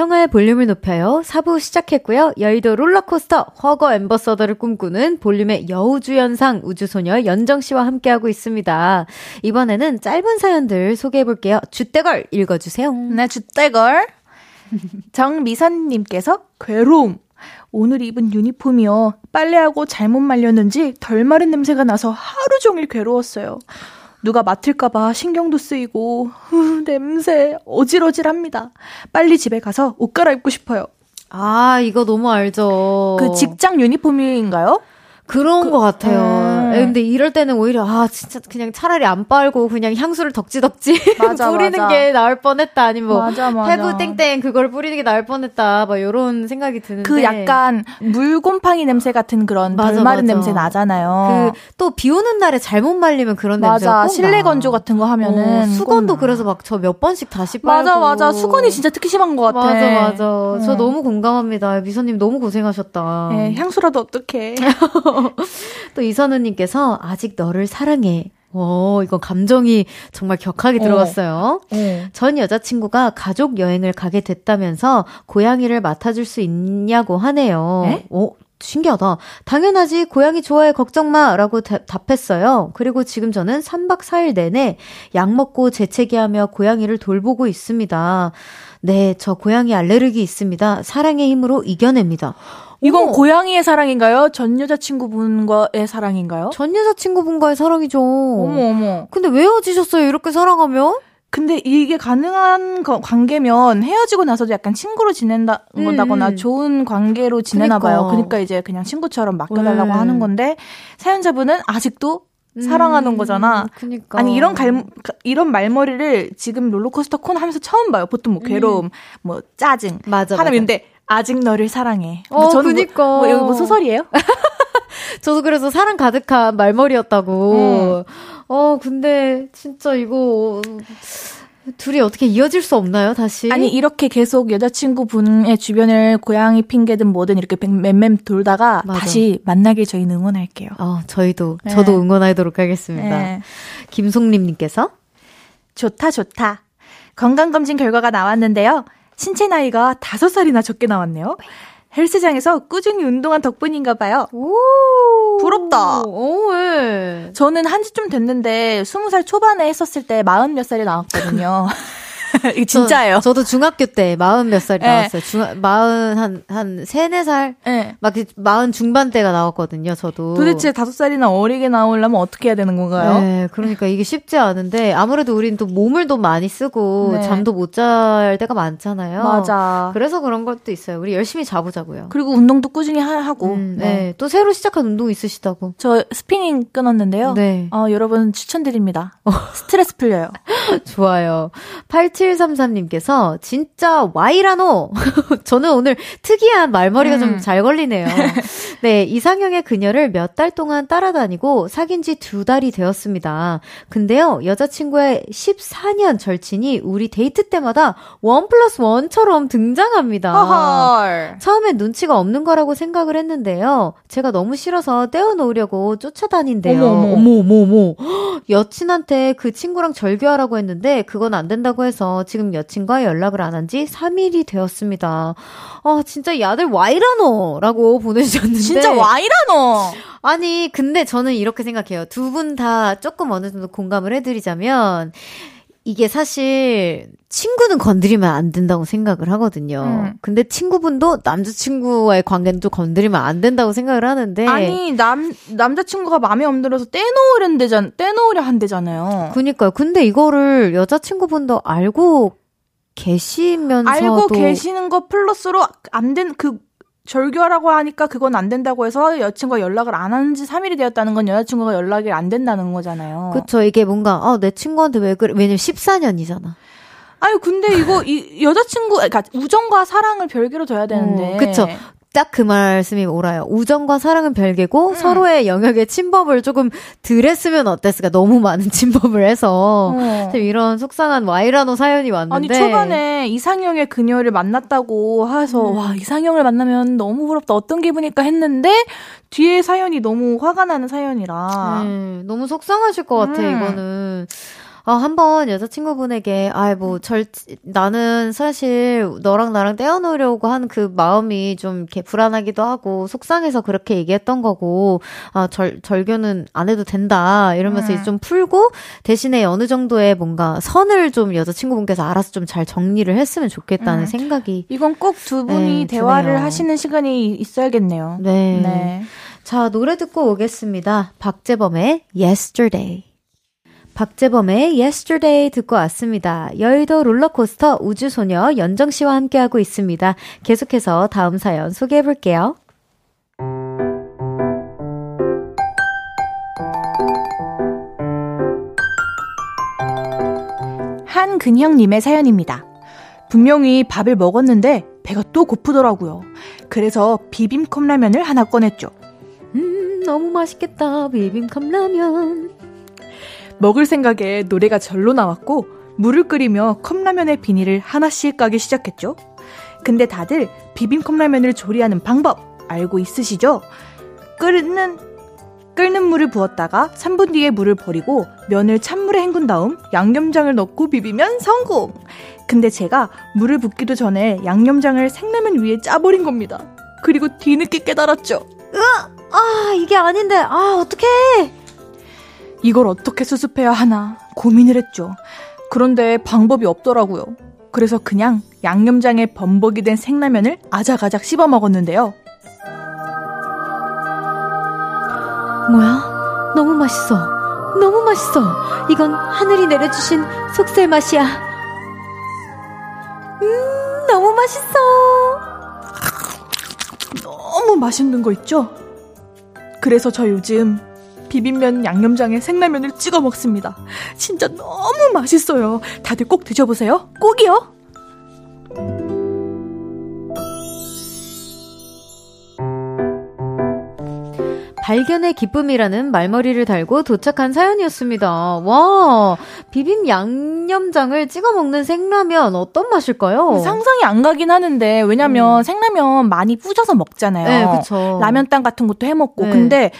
청하의 볼륨을 높여요. 4부 시작했고요. 여의도 롤러코스터 허거 엠버서더를 꿈꾸는 볼륨의 여우주연상 우주소녀 연정씨와 함께하고 있습니다. 이번에는 짧은 사연들 소개해볼게요. 주대걸 읽어주세요. 네, 주대걸. [laughs] 정미선님께서 괴로움. 오늘 입은 유니폼이요. 빨래하고 잘못 말렸는지 덜 마른 냄새가 나서 하루 종일 괴로웠어요. 누가 맡을까봐 신경도 쓰이고, 후, 냄새, 어질어질합니다. 빨리 집에 가서 옷 갈아입고 싶어요. 아, 이거 너무 알죠. 그 직장 유니폼인가요? 그런 그, 것 같아요. 네. 근데 이럴 때는 오히려 아 진짜 그냥 차라리 안 빨고 그냥 향수를 덕지덕지 맞아, [laughs] 뿌리는 맞아. 게 나을 뻔했다 아니면 뭐 맞아, 맞아. 해부 땡땡 그걸 뿌리는 게 나을 뻔했다 막 이런 생각이 드는데 그 약간 물곰팡이 냄새 같은 그런 맞아, 마른 냄새 나잖아요. 그 또 비 오는 날에 잘못 말리면 그런 냄새가 맞아 실내 건조 같은 거 하면은 어, 수건도 그래서 막 저 몇 번씩 다시 빨고 맞아 맞아 수건이 진짜 특히 심한 것 같아. 맞아 맞아 음. 저 너무 공감합니다 미선님 너무 고생하셨다. 네, 향수라도 어떡해. [laughs] 또 이선우님 께서 아직 너를 사랑해. 오, 이거 감정이 정말 격하게 어. 들어갔어요. 어. 전 여자친구가 가족 여행을 가게 됐다면서 고양이를 맡아줄 수 있냐고 하네요. 에? 오, 신기하다. 당연하지. 고양이 좋아해. 걱정 마. 라고 다, 답했어요. 그리고 지금 저는 3박 4일 내내 약 먹고 재채기하며 고양이를 돌보고 있습니다. 네, 저 고양이 알레르기 있습니다. 사랑의 힘으로 이겨냅니다. 이건 어머. 고양이의 사랑인가요? 전 여자친구분과의 사랑인가요? 전 여자친구분과의 사랑이죠. 어머, 어머. 근데 왜 헤어지셨어요? 이렇게 사랑하면? 근데 이게 가능한 거, 관계면 헤어지고 나서도 약간 친구로 지낸다, 거나 음. 좋은 관계로 지내나 그러니까. 봐요. 그러니까 이제 그냥 친구처럼 맡겨달라고 네. 하는 건데, 사연자분은 아직도 음, 사랑하는 거잖아. 그니까. 아니 이런 갈 이런 말머리를 지금 롤러코스터 콘 하면서 처음 봐요. 보통 뭐 괴로움, 음. 뭐 짜증, 맞아, 하나인데 아직 너를 사랑해. 어, 저는 그니까. 뭐, 뭐, 뭐 소설이에요? [laughs] 저도 그래서 사랑 가득한 말머리였다고. 음. 어, 근데 진짜 이거 둘이 어떻게 이어질 수 없나요, 다시? 아니, 이렇게 계속 여자친구 분의 주변을 고양이 핑계든 뭐든 이렇게 맴맴 돌다가 맞아. 다시 만나길 저희는 응원할게요. 어, 저희도, 네. 저도 응원하도록 하겠습니다. 네. 김송림님께서 좋다, 좋다. 건강검진 결과가 나왔는데요. 신체 나이가 5살이나 적게 나왔네요. 헬스장에서 꾸준히 운동한 덕분인가 봐요. 오. 부럽다. 오, 왜? 저는 한 지 좀 됐는데 20살 초반에 했었을 때 40 몇 살이 나왔거든요. [laughs] [laughs] 이거 진짜예요. 저, 도 중학교 때 마흔 몇 살이 네. 나왔어요. 중 마흔 한, 한 세네 살? 네. 막 마흔 중반 때가 나왔거든요, 저도. 도대체 다섯 살이나 어리게 나오려면 어떻게 해야 되는 건가요? 네, 그러니까 이게 쉽지 않은데 아무래도 우린 또 몸을 또 많이 쓰고 네. 잠도 못 잘 때가 많잖아요. 맞아. 그래서 그런 것도 있어요. 우리 열심히 자보자고요. 그리고 운동도 꾸준히 하, 고 음, 네. 네. 또 새로 시작한 운동 있으시다고. 저 스피닝 끊었는데요. 네. 어, 여러분 추천드립니다. 어. 스트레스 풀려요. [laughs] 좋아요. 8733님께서 진짜 와이라노. [laughs] 저는 오늘 특이한 말머리가 음. 좀잘 걸리네요. [laughs] 네, 이상형의 그녀를 몇 달 동안 따라다니고 사귄 지 두 달이 되었습니다. 근데요, 여자친구의 14년 절친이 우리 데이트 때마다 원 플러스 원처럼 등장합니다. 허헐. 처음엔 눈치가 없는 거라고 생각을 했는데요. 제가 너무 싫어서 떼어놓으려고 쫓아다닌대요. 어머, 어머, 어머, 어머. [gasps] 여친한테 그 친구랑 절교하라고 했는데 그건 안 된다고 해서 지금 여친과 연락을 안 한 지 3일이 되었습니다. 아, 진짜 이 아들 와이라노 라고 [laughs] 보내주셨는데. 진짜 와이라노! 아니, 근데 저는 이렇게 생각해요. 두 분 다 조금 어느 정도 공감을 해드리자면, 이게 사실 친구는 건드리면 안 된다고 생각을 하거든요. 음. 근데 친구분도 남자친구와의 관계는 또 건드리면 안 된다고 생각을 하는데 아니 남 남자친구가 마음에 안 들어서 떼놓으려 떼놓으려 한대잖아요. 그니까요. 근데 이거를 여자친구분도 알고 계시면서도 알고 계시는 거 플러스로 안 된 그 절교하라고 하니까 그건 안 된다고 해서 여친과 연락을 안 한 지 3일이 되었다는 건 여자친구가 연락이 안 된다는 거잖아요. 그쵸. 이게 뭔가, 어, 내 친구한테 왜 그래. 왜냐면 14년이잖아. 아니, 근데 이거, 이, 여자친구, 그러니까 우정과 사랑을 별개로 둬야 되는데. 어, 그쵸. 딱 그 말씀이 옳아요. 우정과 사랑은 별개고 음. 서로의 영역에 침범을 조금 덜 했으면 어땠을까? 너무 많은 [laughs] 침범을 해서 어. 이런 속상한 와이라노 사연이 왔는데 아니 초반에 이상형의 그녀를 만났다고 해서 음. 와 이상형을 만나면 너무 부럽다 어떤 기분일까 했는데 뒤에 사연이 너무 화가 나는 사연이라 음, 너무 속상하실 것 같아 음. 이거는 아, 한번 여자친구분에게, 아, 뭐, 절, 나는 사실 너랑 나랑 떼어놓으려고 하는 그 마음이 좀 이렇게 불안하기도 하고, 속상해서 그렇게 얘기했던 거고, 아, 절, 절교는 안 해도 된다. 이러면서 음. 좀 풀고, 대신에 어느 정도의 뭔가 선을 좀 여자친구분께서 알아서 좀 잘 정리를 했으면 좋겠다는 음. 생각이. 이건 꼭 두 분이 네, 대화를 드네요. 하시는 시간이 있어야겠네요. 네. 네. 자, 노래 듣고 오겠습니다. 박재범의 Yesterday. 박재범의 Yesterday 듣고 왔습니다. 여의도 롤러코스터 우주소녀 연정 씨와 함께하고 있습니다. 계속해서 다음 사연 소개해 볼게요. 한근형님의 사연입니다. 분명히 밥을 먹었는데 배가 또 고프더라고요. 그래서 비빔컵라면을 하나 꺼냈죠. 음, 너무 맛있겠다. 비빔컵라면. 먹을 생각에 노래가 절로 나왔고 물을 끓이며 컵라면의 비닐을 하나씩 까기 시작했죠. 근데 다들 비빔컵라면을 조리하는 방법 알고 있으시죠? 끓는 끓는 물을 부었다가 3분 뒤에 물을 버리고 면을 찬물에 헹군 다음 양념장을 넣고 비비면 성공. 근데 제가 물을 붓기도 전에 양념장을 생라면 위에 짜버린 겁니다. 그리고 뒤늦게 깨달았죠. 으아! 아, 이게 아닌데. 아, 어떡해! 이걸 어떻게 수습해야 하나 고민을 했죠. 그런데 방법이 없더라고요. 그래서 그냥 양념장에 범벅이 된 생라면을 아작아작 씹어 먹었는데요. 뭐야? 너무 맛있어. 너무 맛있어. 이건 하늘이 내려주신 속살 맛이야. 음, 너무 맛있어. 너무 맛있는 거 있죠? 그래서 저 요즘 비빔면 양념장에 생라면을 찍어 먹습니다. 진짜 너무 맛있어요. 다들 꼭 드셔보세요. 꼭이요. 발견의 기쁨이라는 말머리를 달고 도착한 사연이었습니다. 와, 비빔 양념장을 찍어 먹는 생라면 어떤 맛일까요? 상상이 안 가긴 하는데 왜냐면 음. 생라면 많이 뿌셔서 먹잖아요. 네, 그렇죠. 라면땅 같은 것도 해 먹고. 네. 근데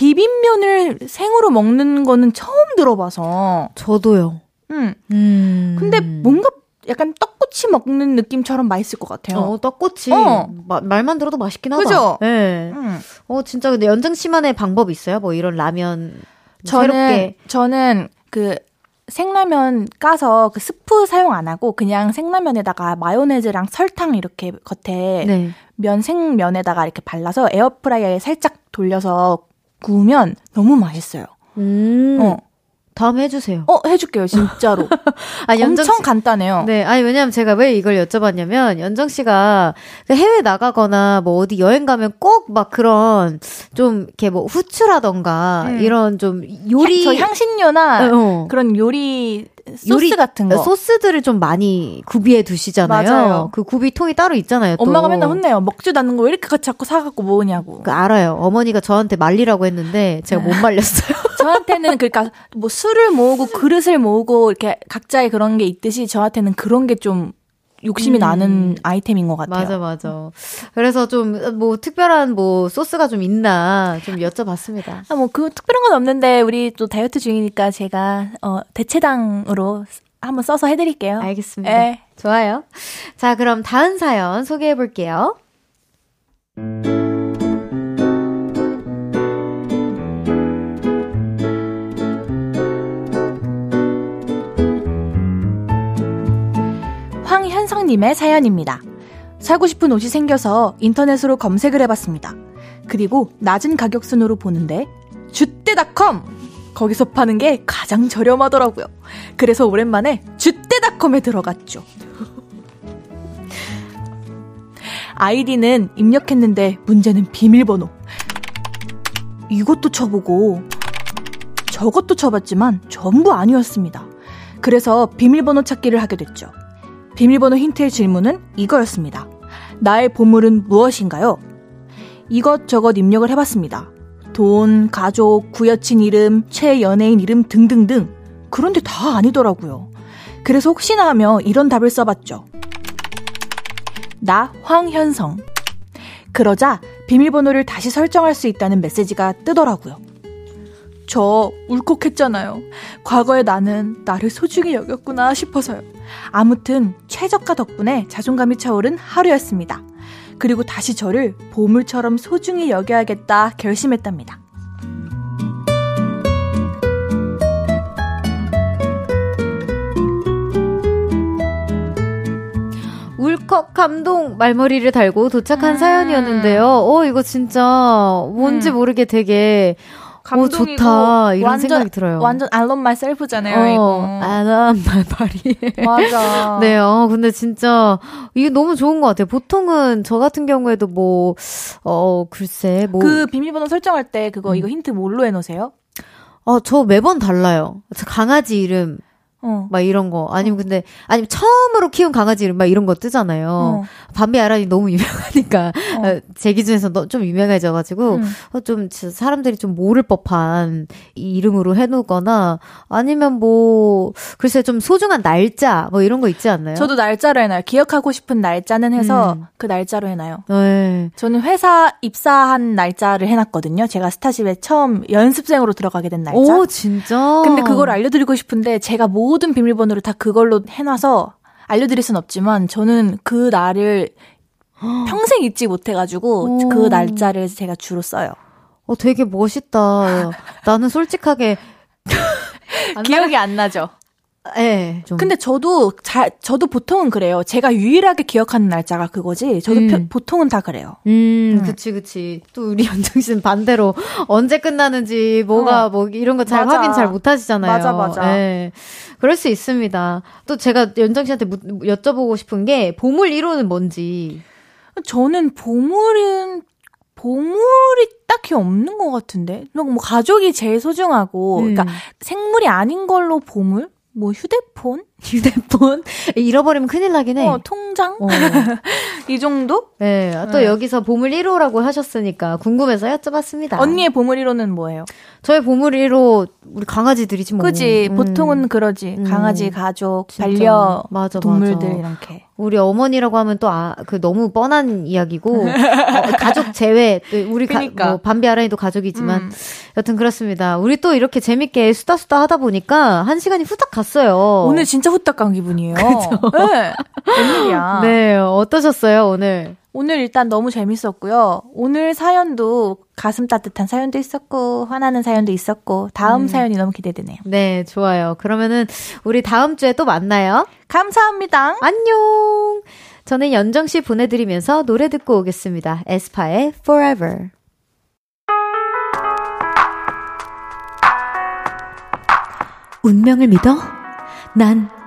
비빔면을 생으로 먹는 거는 처음 들어봐서. 저도요. 음. 음. 근데 뭔가 약간 떡꼬치 먹는 느낌처럼 맛있을 것 같아요. 어, 떡꼬치. 어. 마, 말만 들어도 맛있긴 하다. 그죠? 네. 음. 어, 진짜 근데 연정 씨만의 방법 있어요? 뭐 이런 라면 저는 새롭게. 저는 그 생라면 까서 그 스프 사용 안 하고 그냥 생라면에다가 마요네즈랑 설탕 이렇게 겉에 네. 면 생면에다가 이렇게 발라서 에어프라이어에 살짝 돌려서 구우면 너무 맛있어요. 음. 어. 다음에 해주세요. 어, 해줄게요, 진짜로. [laughs] 아니, 엄청 씨, 간단해요. 네, 아니, 왜냐면 제가 왜 이걸 여쭤봤냐면, 연정 씨가 그 해외 나가거나 뭐 어디 여행 가면 꼭 막 그런 좀 이렇게 뭐 후추라던가 음. 이런 좀 요리. 향, 저 향신료나 어, 어. 그런 요리 소스 요리, 같은 거. 소스들을 좀 많이 구비해 두시잖아요. 맞아요. 그 구비통이 따로 있잖아요. 또. 엄마가 맨날 혼내요. 먹지도 않는 거 왜 이렇게 같이 자꾸 사갖고 먹으냐고. 그 알아요. 어머니가 저한테 말리라고 했는데 제가 못 말렸어요. [laughs] 저한테는 그러니까 뭐 술을 모으고 그릇을 모으고 이렇게 각자의 그런 게 있듯이 저한테는 그런 게좀 욕심이 음. 나는 아이템인 것 같아요. 맞아, 맞아. 그래서 좀, 뭐, 특별한 뭐, 소스가 좀 있나, 좀 여쭤봤습니다. 아, 뭐, 그, 특별한 건 없는데, 우리 또 다이어트 중이니까 제가, 어, 대체당으로 한번 써서 해드릴게요. 알겠습니다. 에. 네. 좋아요. 자, 그럼 다음 사연 소개해 볼게요. 황현성님의 사연입니다. 사고 싶은 옷이 생겨서 인터넷으로 검색을 해봤습니다. 그리고 낮은 가격 순으로 보는데 주떼닷컴 거기서 파는 게 가장 저렴하더라고요. 그래서 오랜만에 주떼닷컴에 들어갔죠. 아이디는 입력했는데 문제는 비밀번호. 이것도 쳐보고 저것도 쳐봤지만 전부 아니었습니다. 그래서 비밀번호 찾기를 하게 됐죠. 비밀번호 힌트의 질문은 이거였습니다. 나의 보물은 무엇인가요? 이것저것 입력을 해봤습니다. 돈, 가족, 구여친 이름, 최 연예인 이름 등등등. 그런데 다 아니더라고요. 그래서 혹시나 하며 이런 답을 써봤죠. 나 황현성. 그러자 비밀번호를 다시 설정할 수 있다는 메시지가 뜨더라고요. 저 울컥했잖아요. 과거의 나는 나를 소중히 여겼구나 싶어서요. 아무튼 최저가 덕분에 자존감이 차오른 하루였습니다. 그리고 다시 저를 보물처럼 소중히 여겨야겠다 결심했답니다. 울컥 감동 말머리를 달고 도착한 음. 사연이었는데요. 어, 이거 진짜 뭔지 음. 모르게 되게 감동이고 오, 좋다 이런 완전, 생각이 들어요. 완전 알론 말 셀프잖아요. 어, 이거. 알론 말 파리. 맞아. [laughs] 네, 어 근데 진짜 이게 너무 좋은 것 같아요. 보통은 저 같은 경우에도 뭐 어 글쎄 뭐 그 비밀번호 설정할 때 그거 음. 이거 힌트 뭘로 해놓으세요? 어, 저 매번 달라요. 강아지 이름, 어. 막 이런 거. 아니면 어. 근데, 아니면 처음으로 키운 강아지 이름 막 이런 거 뜨잖아요. 어. 밤비 아란이 너무 [laughs] 유명하니까, 어. 어제 기준에서 좀 유명해져가지고, 음. 어, 좀 사람들이 좀 모를 법한 이 이름으로 해놓거나, 아니면 뭐, 글쎄 좀 소중한 날짜, 뭐 이런 거 있지 않나요? 저도 날짜로 해놔요. 기억하고 싶은 날짜는 해서 음. 그 날짜로 해놔요. 네. 저는 회사 입사한 날짜를 해놨거든요. 제가 스타쉽에 처음 연습생으로 들어가게 된 날짜. 오, 진짜? 근데 그걸 알려드리고 싶은데, 제가 뭐 모든 비밀번호를 다 그걸로 해놔서 알려드릴 순 없지만 저는 그 날을 [gasps] 평생 잊지 못해가지고 오. 그 날짜를 제가 주로 써요. 어, 되게 멋있다. 나는 솔직하게 [laughs] 기억이 안 나죠. 예. 네, 근데 저도 잘 저도 보통은 그래요. 제가 유일하게 기억하는 날짜가 그거지. 저도 음. 표, 보통은 다 그래요. 음, 음, 그치 그치. 또 우리 [laughs] 연정 씨는 반대로 언제 끝나는지 뭐가 어. 뭐 이런 거 잘 확인 잘 못 하시잖아요. 맞아 맞아. 네. 그럴 수 있습니다. 또 제가 연정 씨한테 여쭤보고 싶은 게 보물 1호는 뭔지. 저는 보물은 보물이 딱히 없는 것 같은데. 뭐 가족이 제일 소중하고, 음. 그러니까 생물이 아닌 걸로 보물? 뭐 휴대폰? 휴대폰? [laughs] 잃어버리면 큰일 나긴 해. 어, 통장? 어. [laughs] 이 정도? 네. 또 네. 여기서 보물 1호라고 하셨으니까 궁금해서 여쭤봤습니다. 언니의 보물 1호는 뭐예요? 저의 보물 1호 우리 강아지들이지 뭐. 그지. 음. 보통은 그러지. 음. 강아지, 가족, 진짜. 반려 맞아, 동물들 맞아. 이렇게. 우리 어머니라고 하면 또 아, 그 너무 뻔한 이야기고 [laughs] 어, 가족 제외 우리 그러니까. 가, 뭐 반비 아라이도 가족이지만 음. 여튼 그렇습니다. 우리 또 이렇게 재밌게 수다 수다 하다 보니까 한 시간이 후딱 갔어요. 오늘 진짜 후딱 간 기분이에요. [laughs] 그쵸? 네. 웬일이야. 네, 어떠셨어요 오늘? 오늘 일단 너무 재밌었고요. 오늘 사연도 가슴 따뜻한 사연도 있었고, 화나는 사연도 있었고, 다음 음. 사연이 너무 기대되네요. 네, 좋아요. 그러면은 우리 다음 주에 또 만나요. 감사합니다. 안녕! 저는 연정 씨 보내드리면서 노래 듣고 오겠습니다. 에스파의 Forever. 운명을 믿어? 난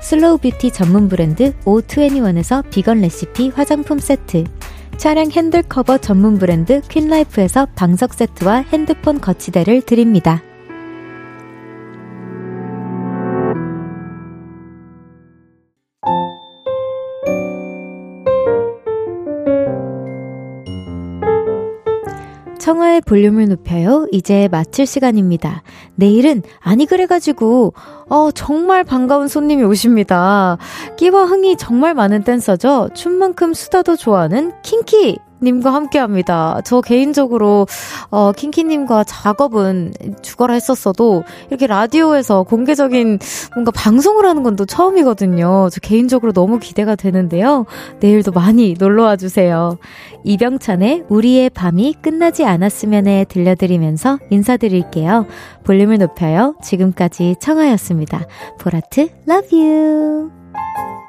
슬로우 뷰티 전문 브랜드 O21에서 비건 레시피 화장품 세트, 차량 핸들 커버 전문 브랜드 퀸라이프에서 방석 세트와 핸드폰 거치대를 드립니다. 볼륨을 높여요. 이제 마칠 시간입니다. 내일은 아니 그래가지고 어 정말 반가운 손님이 오십니다. 끼와 흥이 정말 많은 댄서죠. 춤만큼 수다도 좋아하는 킹키 님과 함께 합니다. 저 개인적으로, 어, 킹키님과 작업은 죽어라 했었어도, 이렇게 라디오에서 공개적인 뭔가 방송을 하는 건 또 처음이거든요. 저 개인적으로 너무 기대가 되는데요. 내일도 많이 놀러 와 주세요. 이병찬의 우리의 밤이 끝나지 않았으면에 들려드리면서 인사드릴게요. 볼륨을 높여요. 지금까지 청하였습니다. 보라트, love you!